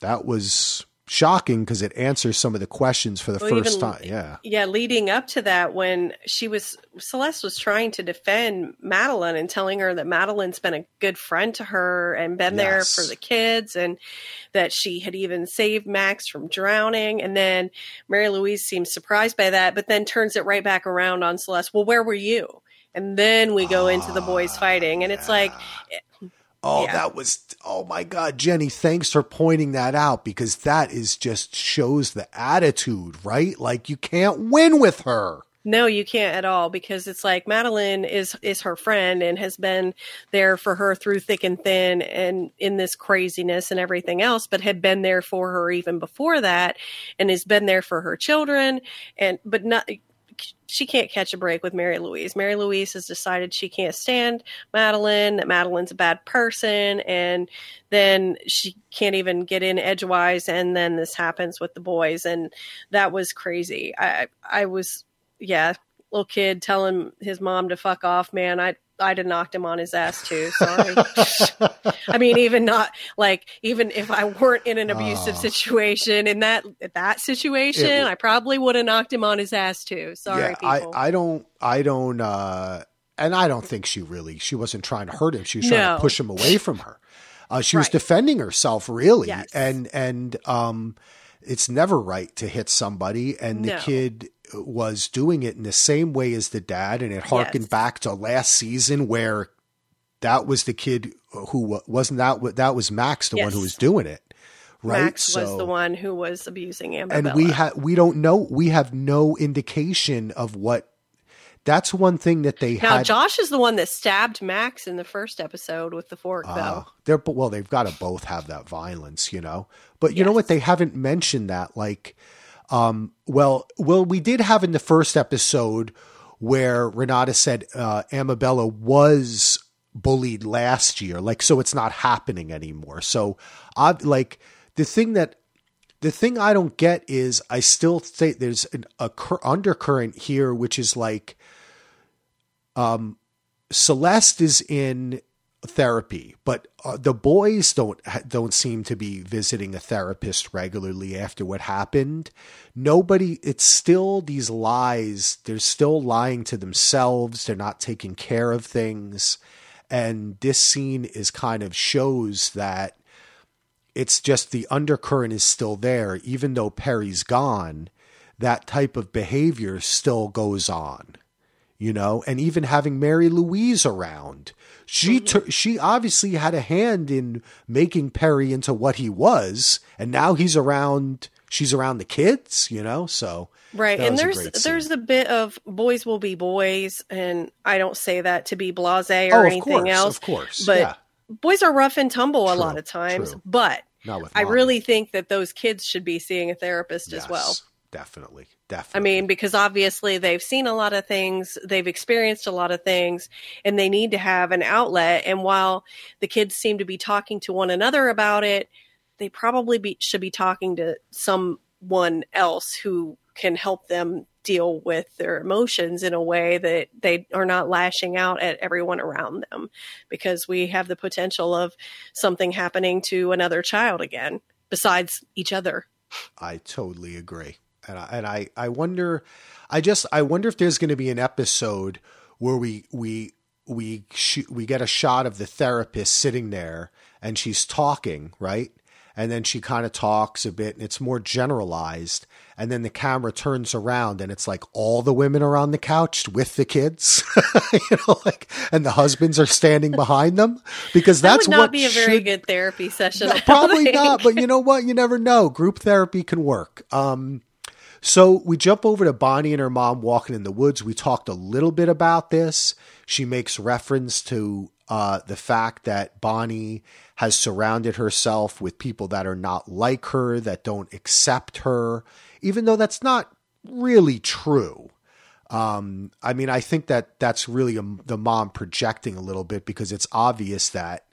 That was shocking because it answers some of the questions for the Well, first even- time. Yeah. Yeah, leading up to that, when she was Celeste was trying to defend Madeline and telling her that Madeline's been a good friend to her and been there for the kids, and that she had even saved Max from drowning. And then Mary Louise seems surprised by that, but then turns it right back around on Celeste. Well, where were you? And then we go into the boys ah, fighting, and it's like, eh, Oh, Yeah. that was oh my god, Jenny, thanks for pointing that out because that is just shows the attitude, right? Like you can't win with her. No, you can't at all because it's like Madeline is is her friend and has been there for her through thick and thin and in this craziness and everything else, but had been there for her even before that and has been there for her children and but not she can't catch a break with Mary Louise. Mary Louise has decided she can't stand Madeline, that Madeline's a bad person, and then she can't even get in edgewise, and then this happens with the boys, and that was crazy. I I was yeah, little kid telling his mom to fuck off, man. I I'd have knocked him on his ass too. Sorry. I mean, even not like even if I weren't in an abusive Oh. situation in that that situation, It- I probably would have knocked him on his ass too. Sorry, yeah, I, people. I don't I don't uh and I don't think she really she wasn't trying to hurt him. She was trying No. to push him away from her. Uh, she was defending herself, really, Yes. and and um, it's never right to hit somebody. And the kid was doing it in the same way as the dad, and it harkened Yes. back to last season where that was the kid who wasn't that that was Max, the one who was doing it, right? Max was the one who was abusing Amber. and we have we don't know we have no indication of what that's one thing that they now had Josh is the one that stabbed Max in the first episode with the fork, uh, though. they're well they've got to both have that violence you know but you know what they haven't mentioned that like um well well we did have in the first episode where renata said uh amabella was bullied last year. Like so it's not happening anymore. So i like the thing that the thing I don't get is I still think there's an a cur- undercurrent here, which is like, um, Celeste is in therapy, but uh, the boys don't don't seem to be visiting a therapist regularly after what happened. Nobody, it's still these lies. They're still lying to themselves. They're not taking care of things, and this scene is kind of shows that it's just the undercurrent is still there even though perry's gone that type of behavior still goes on you know and even having mary louise around she mm-hmm. took she obviously had a hand in making perry into what he was and now he's around she's around the kids you know so Right. And there's there's a bit of boys will be boys and I don't say that to be blasé oh or of anything course else. of course but yeah boys are rough and tumble a lot of times, true. but I really think that those kids should be seeing a therapist as well. Definitely definitely I mean, because obviously they've seen a lot of things, they've experienced a lot of things, and they need to have an outlet. And while the kids seem to be talking to one another about it, they probably be, should be talking to someone else who can help them deal with their emotions in a way that they are not lashing out at everyone around them because we have the potential of something happening to another child again besides each other. I totally agree. And I, and I, I wonder, I just, I wonder if there's going to be an episode where we, we, we, sh- we get a shot of the therapist sitting there and she's talking, right? And then she kind of talks a bit and it's more generalized. And then the camera turns around and it's like all the women are on the couch with the kids, you know, like, and the husbands are standing behind them because That that's would not what be a very should- good therapy session. no, probably think. not, but you know what? You never know. Group therapy can work. Um, so we jump over to Bonnie and her mom walking in the woods. We talked a little bit about this. She makes reference to uh, the fact that Bonnie has surrounded herself with people that are not like her, that don't accept her, even though that's not really true. Um, I mean, I think that that's really a, the mom projecting a little bit because it's obvious that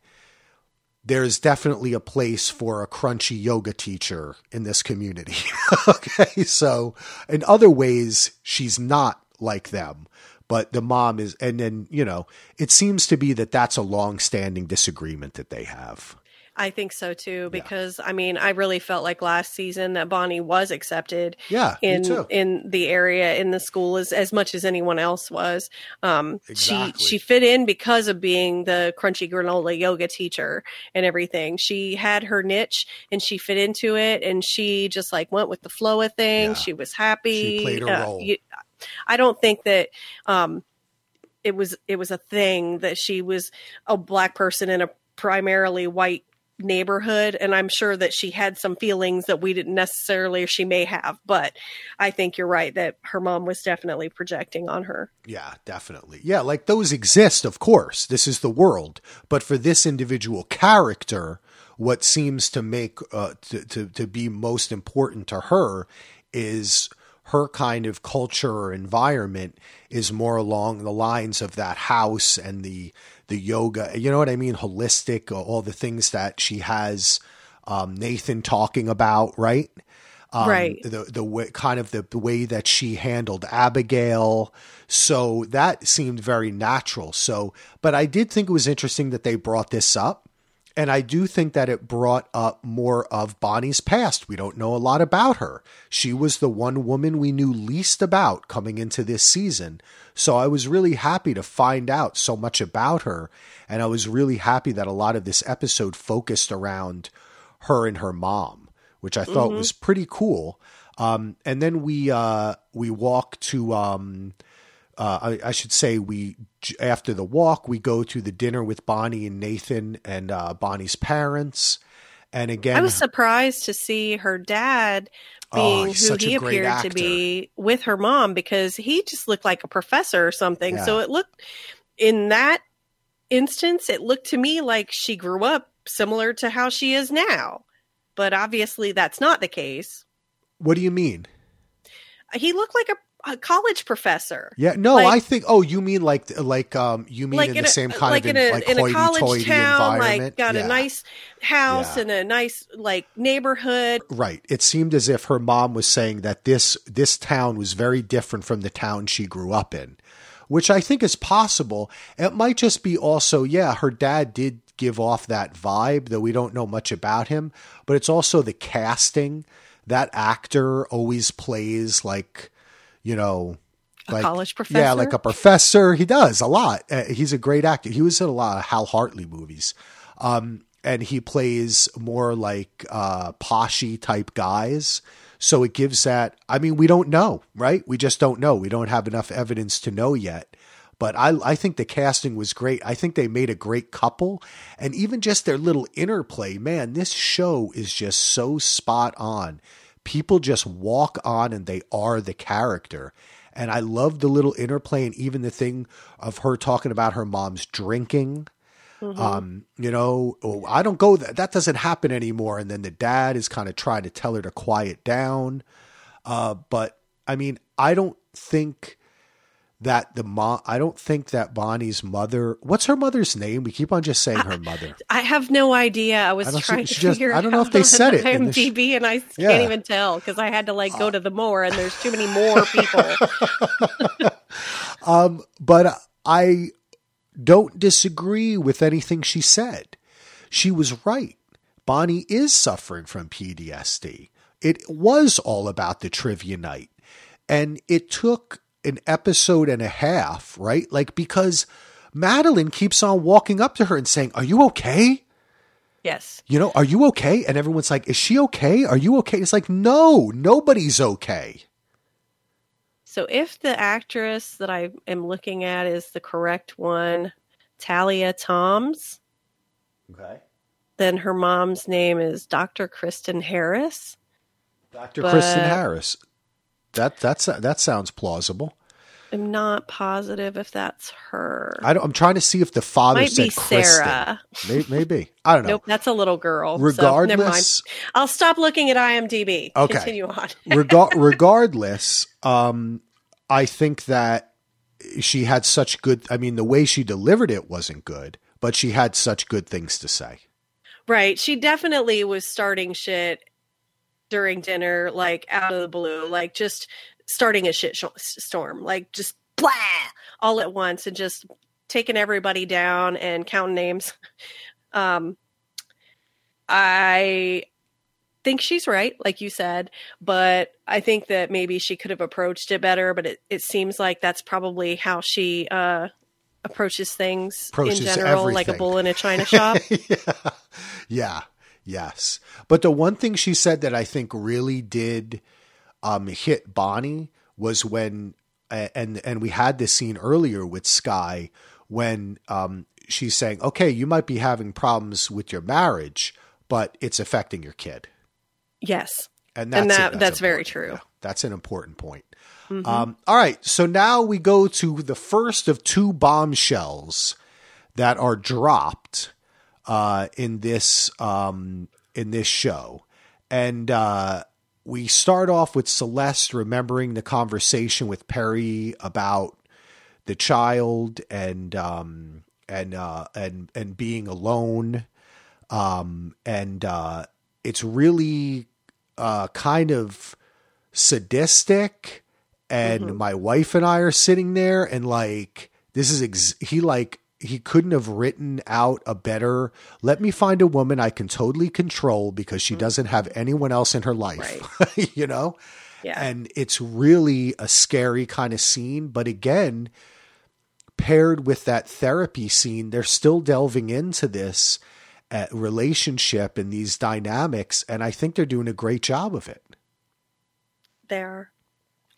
there's definitely a place for a crunchy yoga teacher in this community. okay. So in other ways, she's not like them, but the mom is, and then, you know, it seems to be that that's a long standing disagreement that they have. I think so too, because I mean, I really felt like last season that Bonnie was accepted Yeah. in in the area in the school as as much as anyone else was. Um, Exactly. She she fit in because of being the crunchy granola yoga teacher and everything. She had her niche and she fit into it, and she just like went with the flow of things. Yeah. She was happy. She played her role. you- I don't think that. Um, it was it was a thing that she was a black person in a primarily white neighborhood and i'm sure that she had some feelings that we didn't necessarily or she may have but i think you're right that her mom was definitely projecting on her Yeah, definitely. Yeah, like those exist, of course. This is the world. But for this individual character, what seems to make uh, to, to to be most important to her is her kind of culture or environment is more along the lines of that house and the the yoga. You know what I mean? Holistic, all the things that she has um, Nathan talking about, right? um, Right. The the way, kind of the, the way that she handled Abigail. So that seemed very natural. So, but I did think it was interesting that they brought this up, and I do think that it brought up more of Bonnie's past. We don't know a lot about her. She was the one woman we knew least about coming into this season. So I was really happy to find out so much about her. And I was really happy that a lot of this episode focused around her and her mom, which I thought was pretty cool. Um, and then we uh, we walk to um, uh, I, I should say we after the walk we go to the dinner with Bonnie and Nathan and uh, Bonnie's parents. And again, I was surprised to see her dad Oh, being he's who he appeared to be with her mom because he just looked like a professor or something. Yeah. So it looked in that instance, it looked to me like she grew up similar to how she is now. But obviously that's not the case. what do you mean? He looked like a, a college professor. Yeah, no, Like- I think. Oh, you mean like like um, you mean in, the a, same kind like of in a, like in a college town, environment? like got Yeah. a nice house Yeah. and a nice like neighborhood. Right. It seemed as if her mom was saying that this this town was very different from the town she grew up in, which I think is possible. It might just be also, yeah, her dad did give off that vibe, though we don't know much about him, but it's also the casting. That actor always plays like, you know, A like college Yeah, like a professor. He does a lot. Uh, he's a great actor. He was in a lot of Hal Hartley movies. Um, and he plays more like uh, poshy type guys. So it gives that. I mean, we don't know, right? We just don't know. We don't have enough evidence to know yet. But I, I think the casting was great. I think they made a great couple. And even just their little interplay, man, this show is just so spot on. People just walk on and they are the character. And I love the little interplay and even the thing of her talking about her mom's drinking. Um, you know, oh, I don't go that that doesn't happen anymore. And then the dad is kind of trying to tell her to quiet down. Uh, but I mean, I don't think that the mom, I don't think that Bonnie's mother, what's her mother's name? We keep on just saying her mother. I have no idea. I was I trying to just- figure. I don't know if they said it in the sh- IMDb, and I Yeah. can't even tell because I had to like go to the more, and there's too many more people. Um, but I don't disagree with anything she said. She was right. Bonnie is suffering from PTSD. It was all about the trivia night. And it took an episode and a half, right? Like, because Madeline keeps on walking up to her and saying, Are you okay? yes, You know, are you okay? And everyone's like, Is she okay? Are you okay? It's like, No, nobody's okay. So if the actress that I am looking at is the correct one, Talia Toms, Okay. then her mom's name is Dr. Kristen Harris. Dr. But- Kristen Harris. That that's that sounds plausible. I'm not positive if that's her. I don't, I'm trying to see if the father Might said. Sarah. Maybe, maybe. I don't know. Nope, that's a little girl. so never mind. Regardless, I'll stop looking at IMDb. Okay. Continue on. rega- regardless, um, I think that she had such good. I mean, the way she delivered it wasn't good, but she had such good things to say. Right. She definitely was starting shit during dinner, like out of the blue, like just starting a shit sh- storm, like just blah all at once and just taking everybody down and counting names. Um, I think she's right, like you said, but I think that maybe she could have approached it better, but it, it seems like that's probably how she uh, approaches things Approaches in general, like a bull in a china shop. yeah. yeah. Yes. But the one thing she said that I think really did um, hit Bonnie was when, and and we had this scene earlier with Skye when um, she's saying, "Okay, you might be having problems with your marriage, but it's affecting your kid." yes. And that's And that- that's very true. Mm-hmm. Yeah, that's an important point. Um, all right, so now we go to the first of two bombshells that are dropped uh, in this um, in this show, and uh, we start off with Celeste remembering the conversation with Perry about the child and um, and uh, and and being alone, um, and uh, it's really uh, kind of sadistic. And my wife and I are sitting there, and like this is ex- he like he couldn't have written out a better let me find a woman I can totally control because she doesn't have anyone else in her life. you know? Yeah. And it's really a scary kind of scene, but again, paired with that therapy scene, they're still delving into this uh, relationship and these dynamics and I think they're doing a great job of it. there.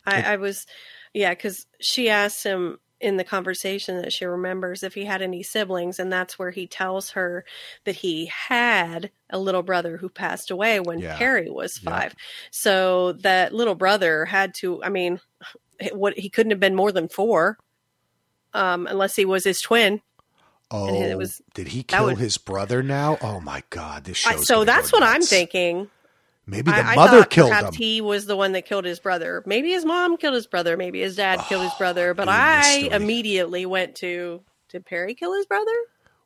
I, I was, yeah, because she asked him in the conversation that she remembers if he had any siblings, and that's where he tells her that he had a little brother who passed away when Yeah. Perry was Yeah. five. So that little brother had to. I mean, what he couldn't have been more than four, um, unless he was his twin. Oh, it was- did he kill would- his brother now? Oh my God, this show. so that's what I'm thinking. Maybe the I, I mother thought killed perhaps him. he was the one that killed his brother. Maybe his mom killed his brother. Maybe his dad killed his ah, brother. But I immediately went to did Perry kill his brother?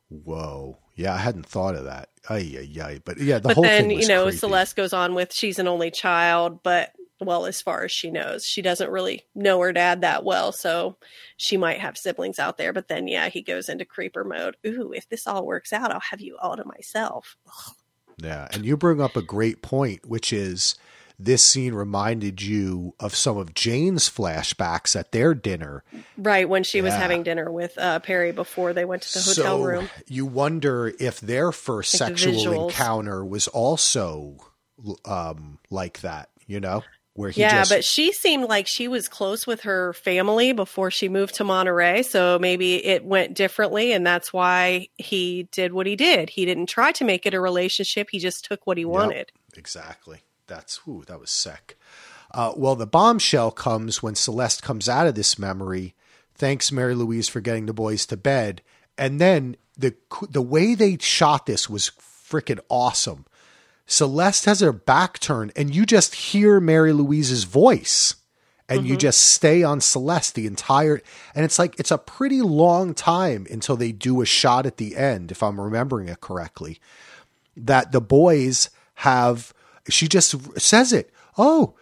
Whoa, yeah, I hadn't thought of that. Ay, ay, ay. But yeah, the but whole then you know creepy. Celeste goes on with she's an only child, but well, as far as she knows, she doesn't really know her dad that well, so she might have siblings out there. But then yeah, he goes into creeper mode. Ooh, if this all works out, I'll have you all to myself. Yeah, and you bring up a great point, which is this scene reminded you of some of Jane's flashbacks at their dinner. Right when she was having dinner with uh, Perry before they went to the hotel so room. you wonder if their first Like sexual visuals. encounter was also um, like that, you know, where he yeah, just but she seemed like she was close with her family before she moved to Monterey. So maybe it went differently, and that's why he did what he did. He didn't try to make it a relationship. He just took what he wanted. Exactly. That's ooh, that was sick. Uh, well, the bombshell comes when Celeste comes out of this memory. Thanks, Mary Louise, for getting the boys to bed. And then the the way they shot this was freaking awesome. Celeste has her back turned, and you just hear Mary Louise's voice, and you mm-hmm. just stay on Celeste the entire. And it's like it's a pretty long time until they do a shot at the end, if I'm remembering it correctly that the boys have she just says it. Oh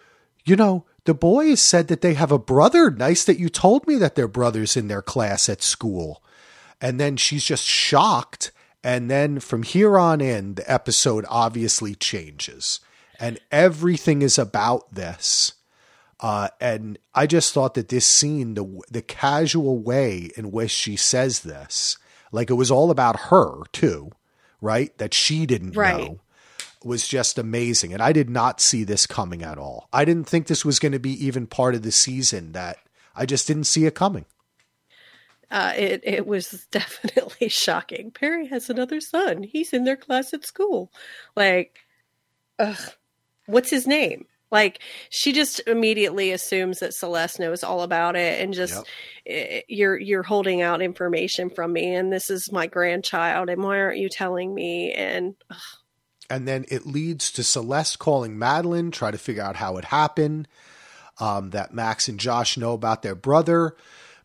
you know the boys said that they have a brother. Nice that you told me that they're brothers in their class at school. And then she's just shocked and then from here on in the episode obviously changes and everything is about this uh, and I just thought that this scene, the the casual way in which she says this, like it was all about her too, right? That she didn't Right. know, was just amazing. And I did not see this coming at all. I didn't think this was going to be even part of the season. That I just didn't see it coming. Uh, it it was definitely shocking. Perry has another son. He's in their class at school. Like, ugh, what's his name? Like, she just immediately assumes that Celeste knows all about it, and just eh, you're you're holding out information from me, and this is my grandchild, and why aren't you telling me? And ugh, and then it leads to Celeste calling Madeline, try to figure out how it happened. Um, that Max and Josh know about their brother.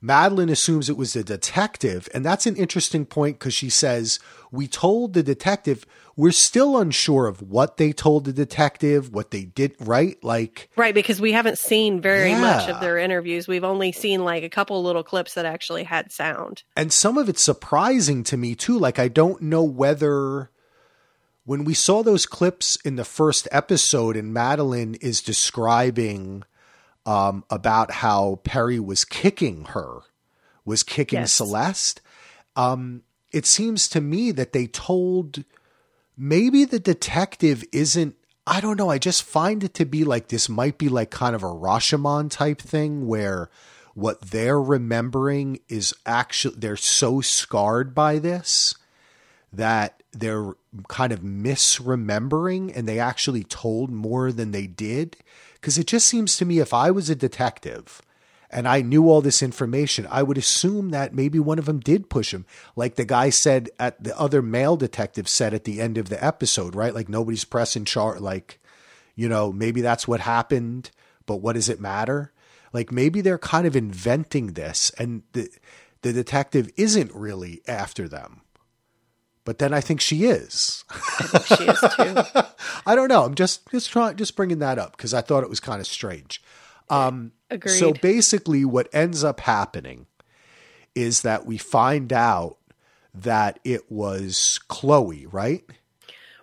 Madeline assumes it was the detective, and that's an interesting point because she says, We told the detective, we're still unsure of what they told the detective, what they did, right? Like, right, because we haven't seen very much of their interviews. We've only seen like a couple little clips that actually had sound. and some of it's surprising to me too. Like, I don't know whether when we saw those clips in the first episode and Madeline is describing um, about how Perry was kicking her, was kicking Yes. Celeste, um, it seems to me that they told maybe the detective isn't. I don't know. I just find it to be like this might be like kind of a Rashomon type thing where what they're remembering is actually they're so scarred by this that they're kind of misremembering and they actually told more than they did. Because it just seems to me if I was a detective and I knew all this information, I would assume that maybe one of them did push him. Like the guy said at the other male detective said at the end of the episode, right? Like nobody's pressing chart. Like, you know, maybe that's what happened, but what does it matter? Like maybe they're kind of inventing this and the, the detective isn't really after them. But then I think she is. She is too. I don't know. I'm just just trying just bringing that up because I thought it was kind of strange. Um, Agreed. so basically, what ends up happening is that we find out that it was Chloe, right?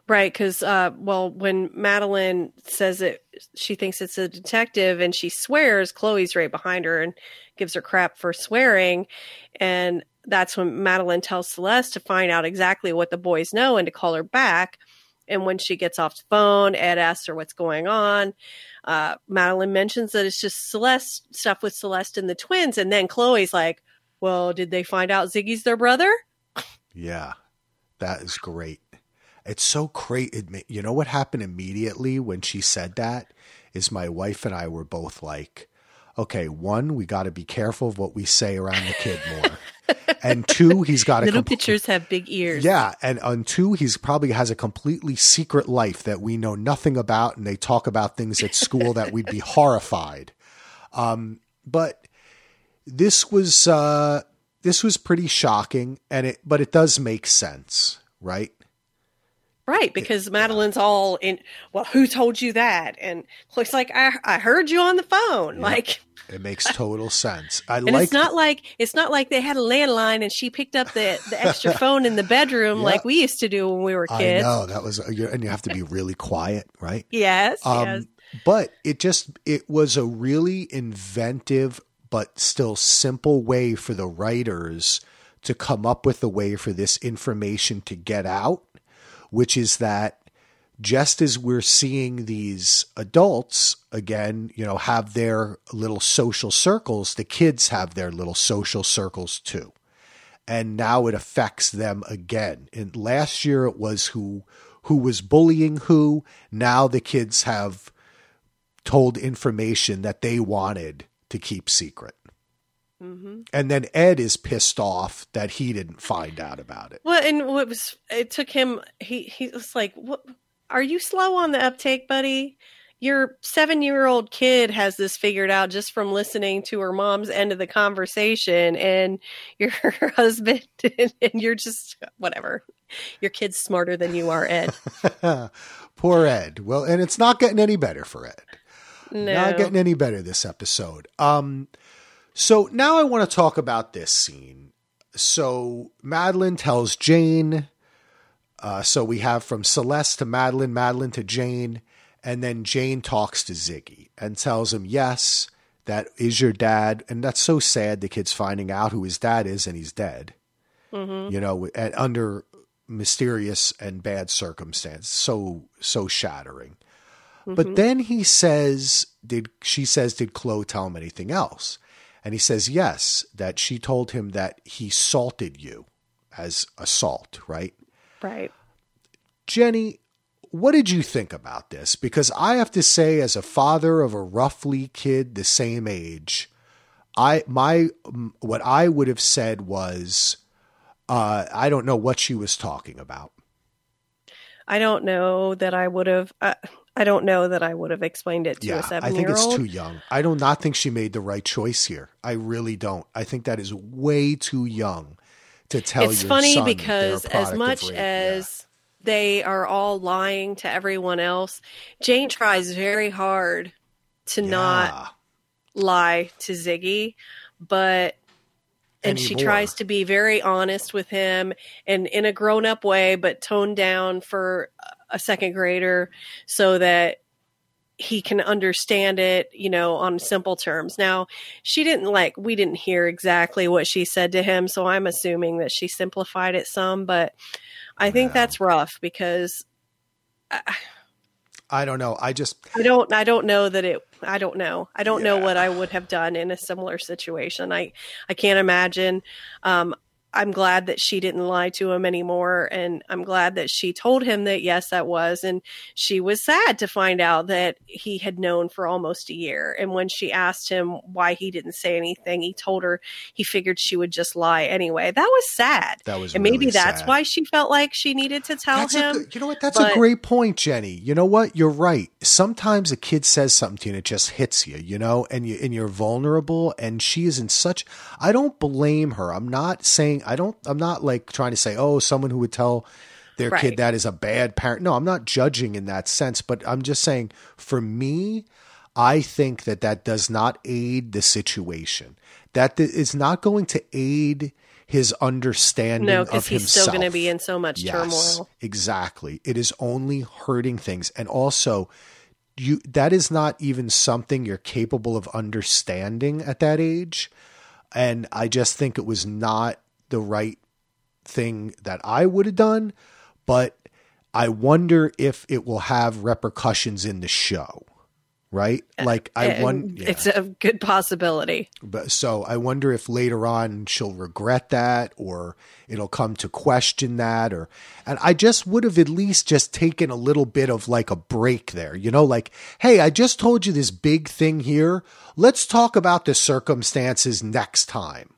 Right, because uh, well, when Madeline says it, she thinks it's a detective, and she swears. Chloe's right behind her and gives her crap for swearing, and that's when Madeline tells Celeste to find out exactly what the boys know and to call her back. And when she gets off the phone, Ed asks her what's going on. Uh, Madeline mentions that it's just Celeste stuff with Celeste and the twins, and then Chloe's like, "Well, did they find out Ziggy's their brother?" Yeah, that is great. It's so great. You know what happened immediately when she said that is my wife and I were both like, okay, one, we got to be careful of what we say around the kid more. and two, he's got a little compl- pictures have big ears. Yeah, and on two, he's probably has a completely secret life that we know nothing about, and they talk about things at school that we'd be horrified. Um, but this was uh, this was pretty shocking, and it but it does make sense, right? Right, because Madeline's all in. Well, who told you that? And looks like I, I heard you on the phone. Like it makes total sense. I and like. It's not like it's not like they had a landline and she picked up the the extra phone in the bedroom like we used to do when we were kids. I know that was, and you have to be really quiet, right? Yes. Um, yes. But it just it was a really inventive but still simple way for the writers to come up with a way for this information to get out which is that just as we're seeing these adults again, you know, have their little social circles, the kids have their little social circles too. And now it affects them again. And last year it was who who was bullying who. Now the kids have told information that they wanted to keep secret. Mm-hmm. And then Ed is pissed off that he didn't find out about it. Well, and what was it took him? He he was like, "What? Are you slow on the uptake, buddy? Your seven year old kid has this figured out just from listening to her mom's end of the conversation, and your husband, and, and you're just whatever. Your kid's smarter than you are, Ed. Poor Ed. Well, and it's not getting any better for Ed. No. Not getting any better this episode. Um, so now I want to talk about this scene. So Madeline tells Jane. Uh, so we have from Celeste to Madeline, Madeline to Jane, and then Jane talks to Ziggy and tells him, "Yes, that is your dad." And that's so sad. The kid's finding out who his dad is, and he's dead. Mm-hmm. You know, and under mysterious and bad circumstance. So so shattering. Mm-hmm. But then he says, "Did she says did Chloe tell him anything else?" And he says, yes, that she told him that he salted you as assault, right? Right. Jenny, what did you think about this? Because I have to say, as a father of a roughly kid the same age, I my what I would have said was, uh, I don't know what she was talking about. I don't know that I would have. Uh, I don't know that I would have explained it to yeah, a seven year old. I think it's too young. I do not think she made the right choice here. I really don't. I think that is way too young to tell you. it's funny because as much as yeah. they are all lying to everyone else, Jane tries very hard to yeah. not lie to Ziggy, but and Anymore. she tries to be very honest with him and in a grown up way, but toned down for a second grader so that he can understand it, you know, on simple terms. Now, she didn't like, we didn't hear exactly what she said to him, so I'm assuming that she simplified it some, but I think that's rough because. I, I don't know. I just I don't I don't know that it I don't know. I don't yeah. know what I would have done in a similar situation. I I can't imagine. Um I'm glad that she didn't lie to him anymore. And I'm glad that she told him that, yes, that was. And she was sad to find out that he had known for almost a year. And when she asked him why he didn't say anything, he told her he figured she would just lie anyway. That was sad. That was And really maybe that's sad. why she felt like she needed to tell that's him. A, you know what? That's but, a great point, Jenny. You know what? You're right. Sometimes a kid says something to you and it just hits you, you know, and you and you're vulnerable. And she is in such I don't blame her. I'm not saying saying I don't I'm not like trying to say oh someone who would tell their right. kid that is a bad parent. No, I'm not judging in that sense, but I'm just saying for me I think that that does not aid the situation. That is not going to aid his understanding No, because he's himself. still going to be in so much Yes, turmoil. Exactly. It is only hurting things. And also you that is not even something you're capable of understanding at that age. And I just think it was not the right thing that I would have done, but I wonder if it will have repercussions in the show. Right? Like I wonder It's a good possibility. but so I wonder if later on she'll regret that or it'll come to question that or and I just would have at least just taken a little bit of like a break there. You know, like, hey, I just told you this big thing here. Let's talk about the circumstances next time.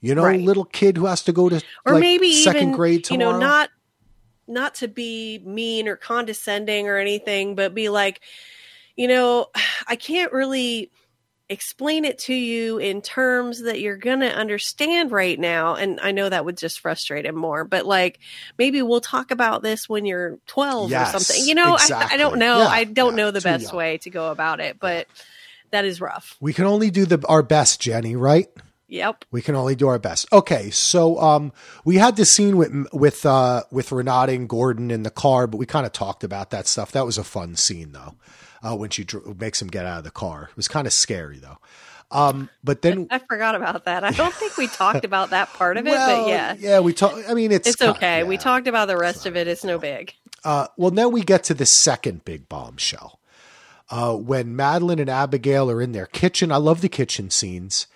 You know, Right. little kid who has to go to Or like, maybe second even, grade you know, not not to be mean or condescending or anything, but be like, you know, I can't really explain it to you in terms that you're going to understand right now. And I know that would just frustrate him more but like maybe we'll talk about this when you're 12 Yes, or something. You know I, I don't know. Yeah, I don't yeah, know the best young. way to go about it but that is rough. We can only do the our best, Jenny, right? Yep We can only do our best. Okay, so um, we had this scene with with uh, with Renata and Gordon in the car, but we kind of talked about that stuff. That was a fun scene though, uh, when she dr- makes him get out of the car. It was kind of scary though. Um, but then, I forgot about that I don't think we talked about that part of it well, but yeah yeah, we talked. I mean, it's it's ki- okay we yeah. talked about the rest of it it's no big Uh, well, now we get to the second big bombshell. Uh, when Madeline and Abigail are in their kitchen, I love the kitchen scenes.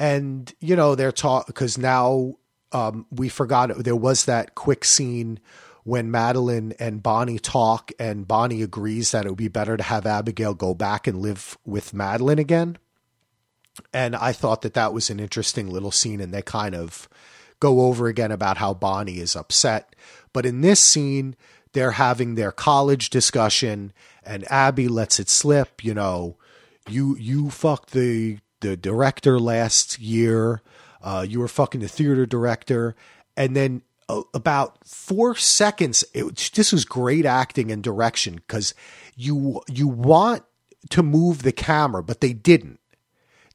And, you know, they're taught because now um, we forgot there was that quick scene when Madeline and Bonnie talk, and Bonnie agrees that it would be better to have Abigail go back and live with Madeline again. And I thought that that was an interesting little scene, and they kind of go over again about how Bonnie is upset. But in this scene, they're having their college discussion, and Abby lets it slip. You know, you you fucked the the director last year. Uh, you were fucking the theater director, and then uh, about four seconds. It, this was great acting and direction because you you want to move the camera, but they didn't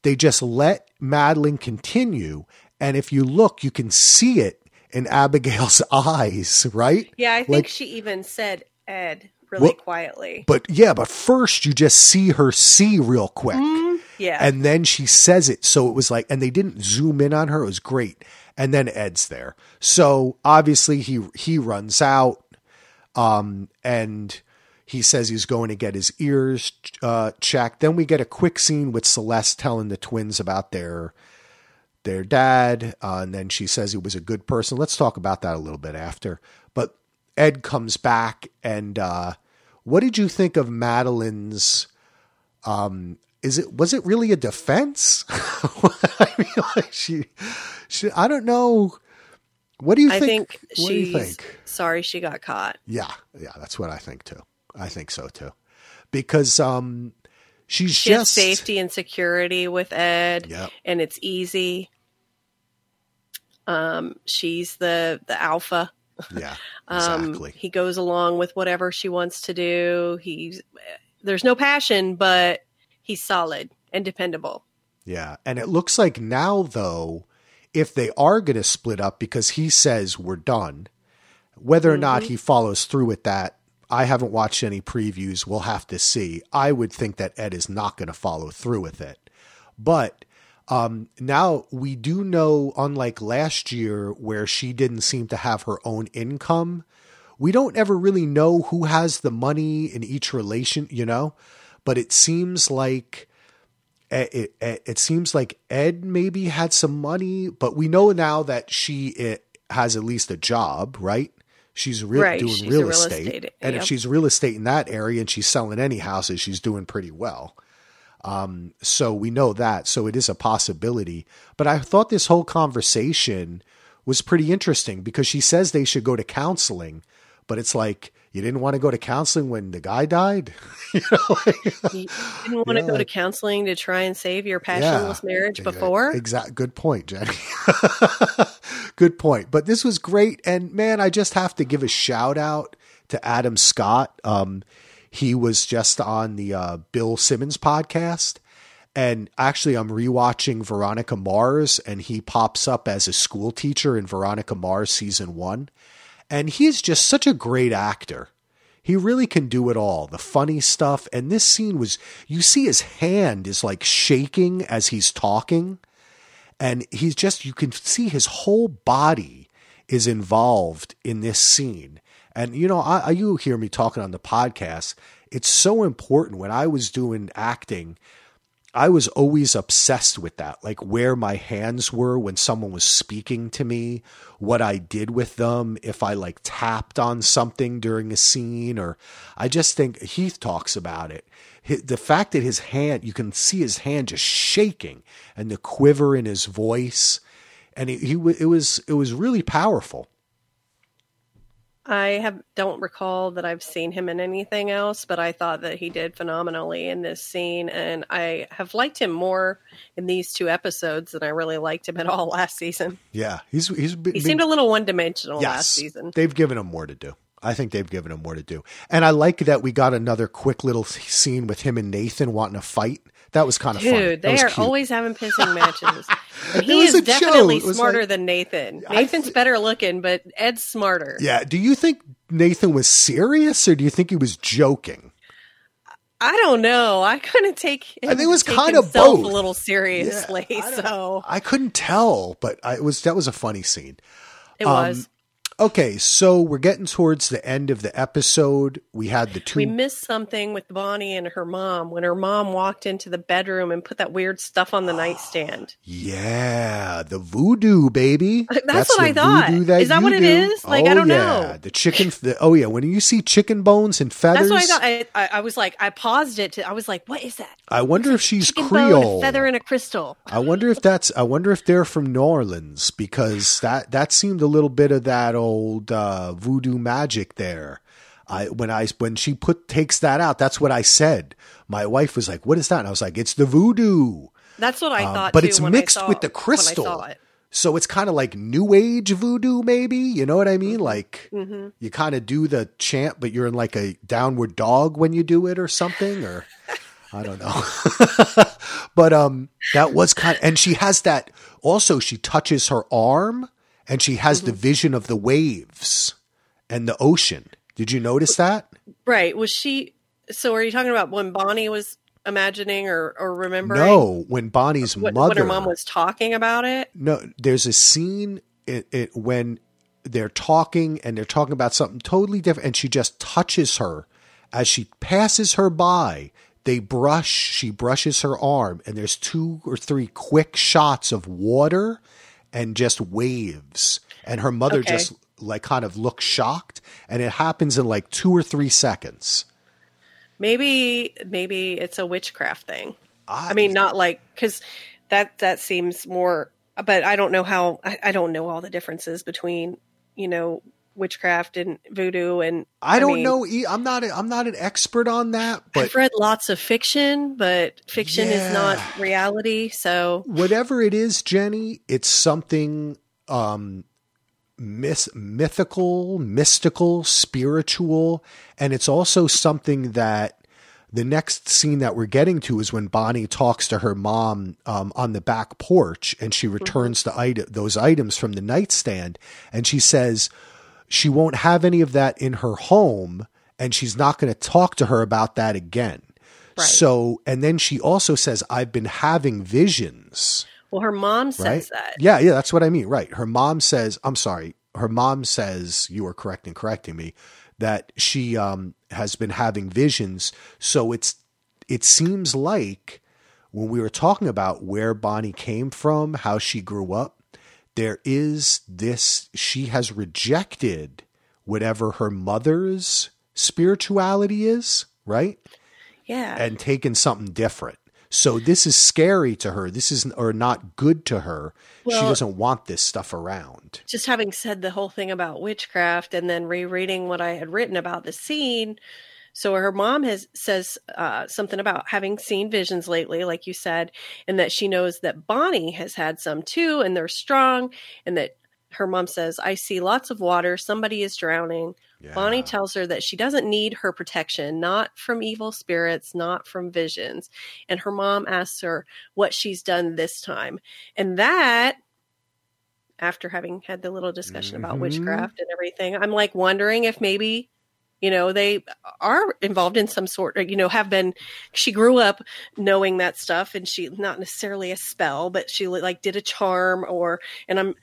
they just let Madeline continue. And if you look, you can see it in Abigail's eyes, right? yeah I think Like- she even said Ed really Well- quietly But yeah, but first you just see her see real quick. Yeah And then she says it. So it was like, and they didn't zoom in on her. It was great. And then Ed's there. So obviously he, he runs out. Um, and he says he's going to get his ears uh, checked. Then we get a quick scene with Celeste telling the twins about their their dad, uh, and then she says he was a good person. Let's talk about that a little bit after. But Ed comes back, and uh, what did you think of Madeline's? Um, is it was it really a defense? I mean, like she, she, I don't know. What do you I think? think what do you think? sorry she got caught Yeah, yeah, that's what I think too. I think so too, because um, she's she just has safety and security with Ed, Yep. and it's easy. Um, she's the the alpha. Yeah, Um, exactly. He goes along with whatever she wants to do. He's there's no passion, but he's solid and dependable. Yeah. And it looks like now, though, if they are going to split up because he says we're done, whether or not he follows through with that, I haven't watched any previews. We'll have to see. I would think that Ed is not going to follow through with it. But um, now we do know, unlike last year where she didn't seem to have her own income, we don't ever really know who has the money in each relation, you know? But it seems like eh, it, it, it seems like Ed maybe had some money, but we know now that she it, has at least a job, right? She's re- Right, doing she's real, real estate, estate, and if she's real estate in that area and she's selling any houses, she's doing pretty well. Um, so we know that, so it is a possibility. But I thought this whole conversation was pretty interesting because she says they should go to counseling, but it's like you didn't want to go to counseling when the guy died. you know, like- You didn't want Yeah, to go to counseling to try and save your passionless marriage before. Exact. Good point, Jenny. Good point. But this was great, and man, I just have to give a shout out to Adam Scott. Um, he was just on the uh, Bill Simmons podcast, And actually, I'm rewatching Veronica Mars, and he pops up as a school teacher in Veronica Mars season one. And he's just such a great actor. He really can do it all the funny stuff. And this scene was, you see his hand is like shaking as he's talking. And he's just, you can see his whole body is involved in this scene. And, you know, I, you hear me talking on the podcast. It's so important when I was doing acting I was always obsessed with that, like where my hands were when someone was speaking to me, what I did with them, if I like tapped on something during a scene, or I just think Heath talks about it. The fact that his hand, you can see his hand just shaking and the quiver in his voice. And he, he it was, it was really powerful. I have don't recall that I've seen him in anything else, but I thought that he did phenomenally in this scene, and I have liked him more in these two episodes than I really liked him at all last season. Yeah, he's he's been, he seemed a little one dimensional yes, last season. They've given him more to do. I think they've given him more to do, and I like that we got another quick little scene with him and Nathan wanting to fight. That was kind of funny. Dude, fun. they are cute. always having pissing matches. He is definitely smarter like, than Nathan. Nathan's th- better looking, but Ed's smarter. Yeah. Do you think Nathan was serious, or do you think he was joking? I don't know. I kind of take. I think it was kind of both. A little seriously, yeah, I so I couldn't tell, but I, it was that was a funny scene. It um, was. Okay, so we're getting towards the end of the episode. We had the two. We missed something with Bonnie and her mom when her mom walked into the bedroom and put that weird stuff on the nightstand. Yeah, the voodoo baby. That's, That's what I thought. That is that what it is? Like oh, I don't yeah. know. The chicken. The, oh yeah, when you see chicken bones and feathers. That's what I thought. I, I, I was like, I paused it. To, I was like, what is that? I wonder if she's Creole. feather and a crystal. I wonder if that's. I wonder if they're from New Orleans because that that seemed a little bit of that old. Old uh, voodoo magic there. I when I when she put takes that out, that's what I said. My wife was like, "What is that?" And I was like, "It's the voodoo." That's what I um, thought. but it's mixed saw, with the crystal. So it's kind of like new age voodoo, maybe. You know what I mean? Mm-hmm. Like mm-hmm. you kind of do the chant, but you're in like a downward dog when you do it, or something, or I don't know. but um, that was kind. Of, and she has that. Also, she touches her arm and she has mm-hmm. the vision of the waves and the ocean. Did you notice that? Right. Was she? So, are you talking about when Bonnie was imagining or, or remembering? No, when Bonnie's when, mother, when her mom was talking about it. No, there's a scene it, it, when they're talking and they're talking about something totally different, and she just touches her as she passes her by. They brush. She brushes her arm, and there's two or three quick shots of water and just waves. And her mother okay. just like kind of looks shocked, and it happens in like two or three seconds. Maybe maybe it's a witchcraft thing. I, I mean, not like because that that seems more. But I don't know how. I, I don't know all the differences between you know witchcraft and voodoo and I, don't mean, know I'm not a, I'm not an expert on that but I've read lots of fiction but fiction yeah. is not reality so whatever it is Jenny it's something um myth, mythical mystical spiritual and it's also something that the next scene that we're getting to is when Bonnie talks to her mom um, on the back porch and she returns mm-hmm. the item, those items from the nightstand and she says she won't have any of that in her home and she's not going to talk to her about that again. Right. So, and then she also says, I've been having visions. Well, her mom says right? that. Yeah, yeah, that's what I mean. Right. Her mom says, I'm sorry. Her mom says, you are correct in correcting me, that she um, has been having visions. So it's, it seems like when we were talking about where Bonnie came from, how she grew up, there is this, she has rejected whatever her mother's spirituality is, right? Yeah. And taken something different. So this is scary to her. This is or not good to her. Well, she doesn't want this stuff around. Just having said the whole thing about witchcraft and then rereading what I had written about the scene, so her mom has says uh, something about having seen visions lately, like you said, and that she knows that Bonnie has had some too, and they're strong, and that her mom says, I see lots of water. Somebody is drowning. Yeah. Bonnie tells her that she doesn't need her protection, not from evil spirits, not from visions. And her mom asks her what she's done this time. And that, after having had the little discussion about Mhm. witchcraft and everything, I'm like wondering if maybe, you know, they are involved in some sort, or, you know, have been. She grew up knowing that stuff and she, not necessarily a spell, but she like did a charm or, and I'm,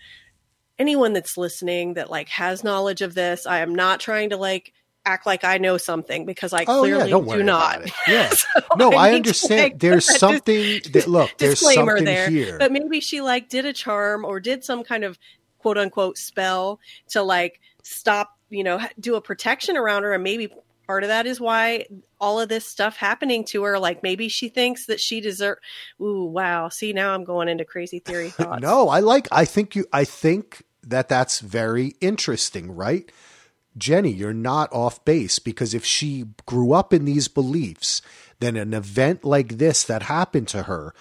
anyone that's listening that like has knowledge of this, I am not trying to like act like I know something because I Oh clearly yeah, worry not. Yeah. So No, I, to understand. There's that dis- something that look. There's disclaimer something there. here. But maybe she like did a charm or did some kind of quote unquote spell to like stop, you know, do a protection around her, and maybe part of that is why all of this stuff happening to her. Like maybe she thinks that she deserve. Ooh, wow! See, now I'm going into crazy theory thoughts. No, I like. I think you. I think that that's very interesting, right? Jenny, you're not off base because if she grew up in these beliefs, then an event like this that happened to her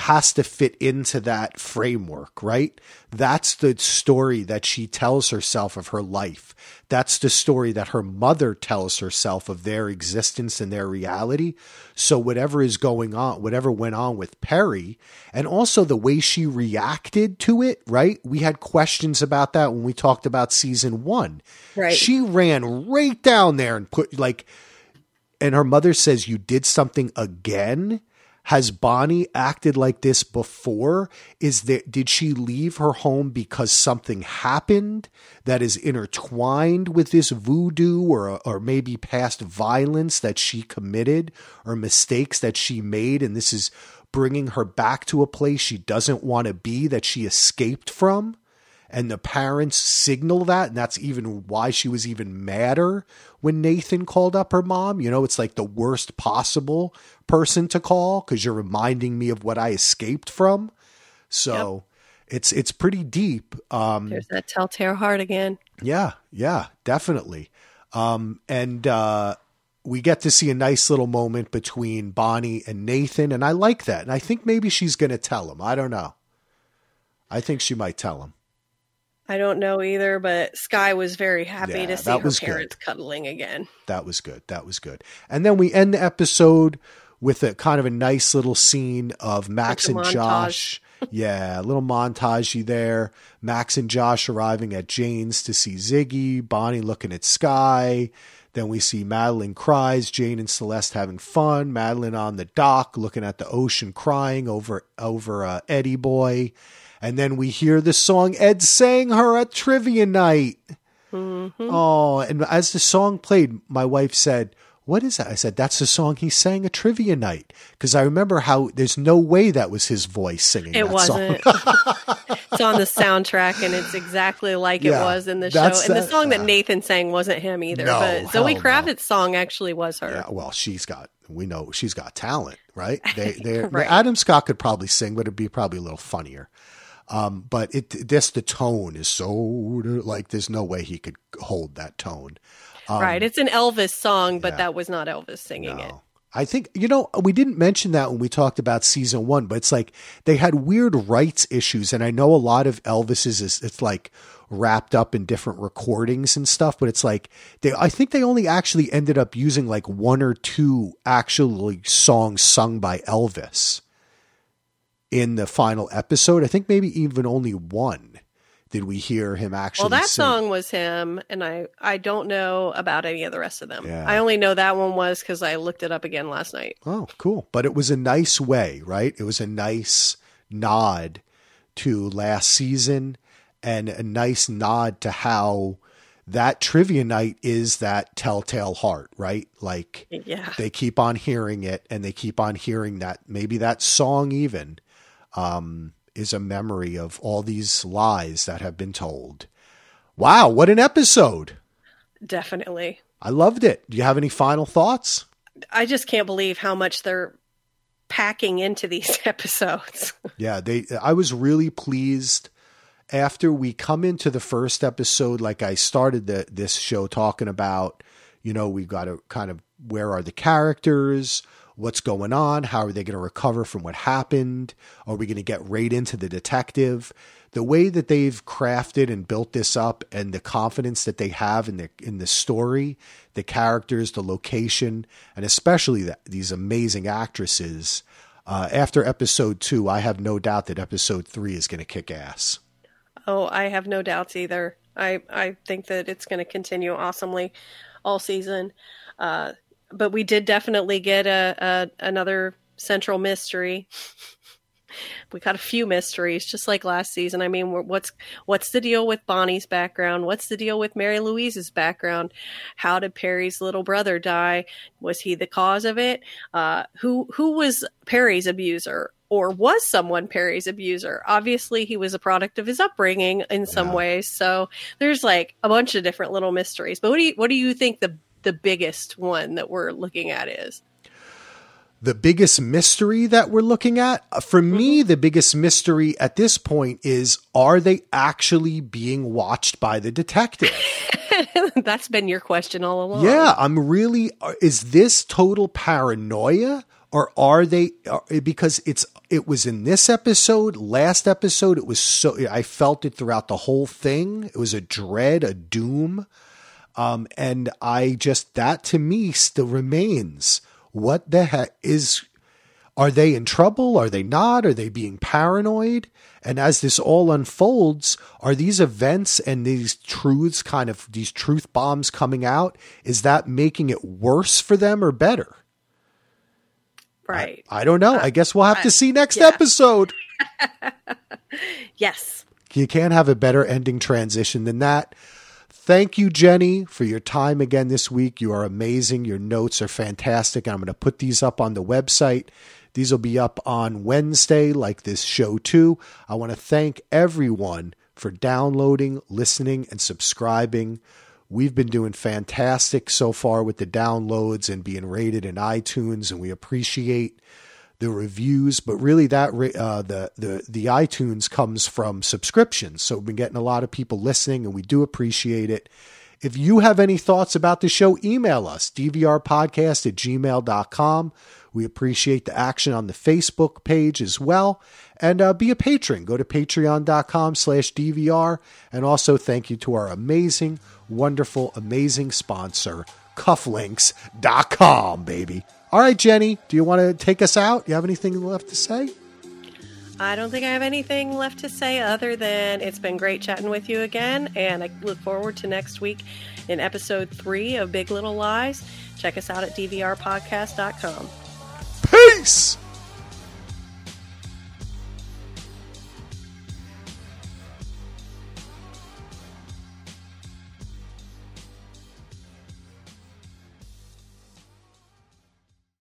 has to fit into that framework, right? That's the story that she tells herself of her life. That's the story that her mother tells herself of their existence and their reality. So whatever is going on, whatever went on with Perry, and also the way she reacted to it, right? We had questions about that when we talked about season one. Right. She ran right down there and put like, and her mother says, You did something again? Has Bonnie acted like this before? Is that did she leave her home because something happened that is intertwined with this voodoo or or maybe past violence that she committed or mistakes that she made and this is bringing her back to a place she doesn't want to be that she escaped from? And the parents signal that and that's even why she was even madder when Nathan called up her mom you know it's like the worst possible person to call cuz you're reminding me of what I escaped from so it's it's pretty deep um There's that telltale heart again. yeah, yeah, definitely. Um, and uh, we get to see a nice little moment between Bonnie and Nathan, and I like that. And I think maybe she's going to tell him. I don't know. I think she might tell him. I don't know either, but Skye was very happy Yeah, to see her was good. parents cuddling again. That was good. That was good. And then we end the episode with a kind of a nice little scene of Max and montage. Josh. yeah, a little montagey there. Max and Josh arriving at Jane's to see Ziggy, Bonnie looking at Skye. Then we see Madeline cries, Jane and Celeste having fun, Madeline on the dock looking at the ocean crying over over uh, Eddie boy. And then we hear the song Ed sang her at trivia night. Mm-hmm. Oh, and as the song played, my wife said, What is that? I said, That's the song he sang at trivia night. Because I remember how there's no way that was his voice singing It that wasn't. song. it's on the soundtrack, and it's exactly like Yeah, it was in the show. And the that- song that yeah. Nathan sang wasn't him either. No, but Zoe hell no. Kravitz's song actually was her. yeah, well, she's got, we know she's got talent, right? They, they, Right. Adam Scott could probably sing, but it'd be probably a little funnier. Um, but it, this, the tone is so, like, there's no way he could hold that tone. right. It's an Elvis song, but yeah. that was not Elvis singing it. I think, you know, we didn't mention that when we talked about season one, but it's like they had weird rights issues. And I know a lot of Elvis's is, it's like wrapped up in different recordings and stuff, but it's like they, I think they only actually ended up using like one or two actually songs sung by Elvis in the final episode. I think maybe even only one did we hear him actually Well, that sing. song was him, and I I don't know about any of the rest of them. Yeah. I only know that one was because I looked it up again last night. Oh, cool. But it was a nice way, right? It was a nice nod to last season and a nice nod to how that trivia night is that telltale heart, right? Like Yeah, they keep on hearing it and they keep on hearing that maybe that song even um, is a memory of all these lies that have been told. Wow, what an episode! definitely. I loved it. Do you have any final thoughts? I just can't believe how much they're packing into these episodes. Yeah, they I was really pleased after we come into the first episode like I started the this show talking about, you know, we've got to kind of where are the characters? What's going on? How are they going to recover from what happened? Are we going to get right into the detective? The way that they've crafted and built this up, and the confidence that they have in the in the story, the characters, the location, and especially the, these amazing actresses. Uh, after episode two, I have no doubt that episode three is going to kick ass. Oh, I have no doubts either. I I think that it's going to continue awesomely all season. Uh, but we did definitely get a, a another central mystery. we got a few mysteries, just like last season. I mean, what's what's the deal with Bonnie's background? What's the deal with Mary Louise's background? How did Perry's little brother die? Was he the cause of it? Uh, who who was Perry's abuser? or was someone Perry's abuser. Obviously, he was a product of his upbringing in some yeah. ways. So there's like a bunch of different little mysteries. But what do you what do you think the the biggest one that we're looking at is? The biggest mystery that we're looking at, uh, for mm-hmm. me, the biggest mystery at this point is are they actually being watched by the detective? That's been your question all along. Yeah, I'm really. Uh, is this total paranoia? or are they because it's it was in this episode last episode it was so i felt it throughout the whole thing it was a dread a doom um, and i just that to me still remains what the heck is are they in trouble are they not are they being paranoid and as this all unfolds are these events and these truths kind of these truth bombs coming out is that making it worse for them or better Right. I, I don't know. Uh, I guess we'll have uh, to see next yeah. episode. yes. You can't have a better ending transition than that. Thank you, Jenny, for your time again this week. You are amazing. Your notes are fantastic. I'm going to put these up on the website. These will be up on Wednesday, like this show, too. I want to thank everyone for downloading, listening, and subscribing. We've been doing fantastic so far with the downloads and being rated in iTunes, and we appreciate the reviews. But really, that uh, the the the iTunes comes from subscriptions, so we've been getting a lot of people listening, and we do appreciate it. If you have any thoughts about the show, email us, dvrpodcast at gmail.com. We appreciate the action on the Facebook page as well. And uh, be a patron. Go to patreon.com slash DVR. And also thank you to our amazing wonderful, amazing sponsor, cufflinks.com, baby. All right, Jenny, do you want to take us out? You have anything left to say? I don't think I have anything left to say other than it's been great chatting with you again, and I look forward to next week in episode three of Big Little Lies. Check us out at dvrpodcast.com. Peace!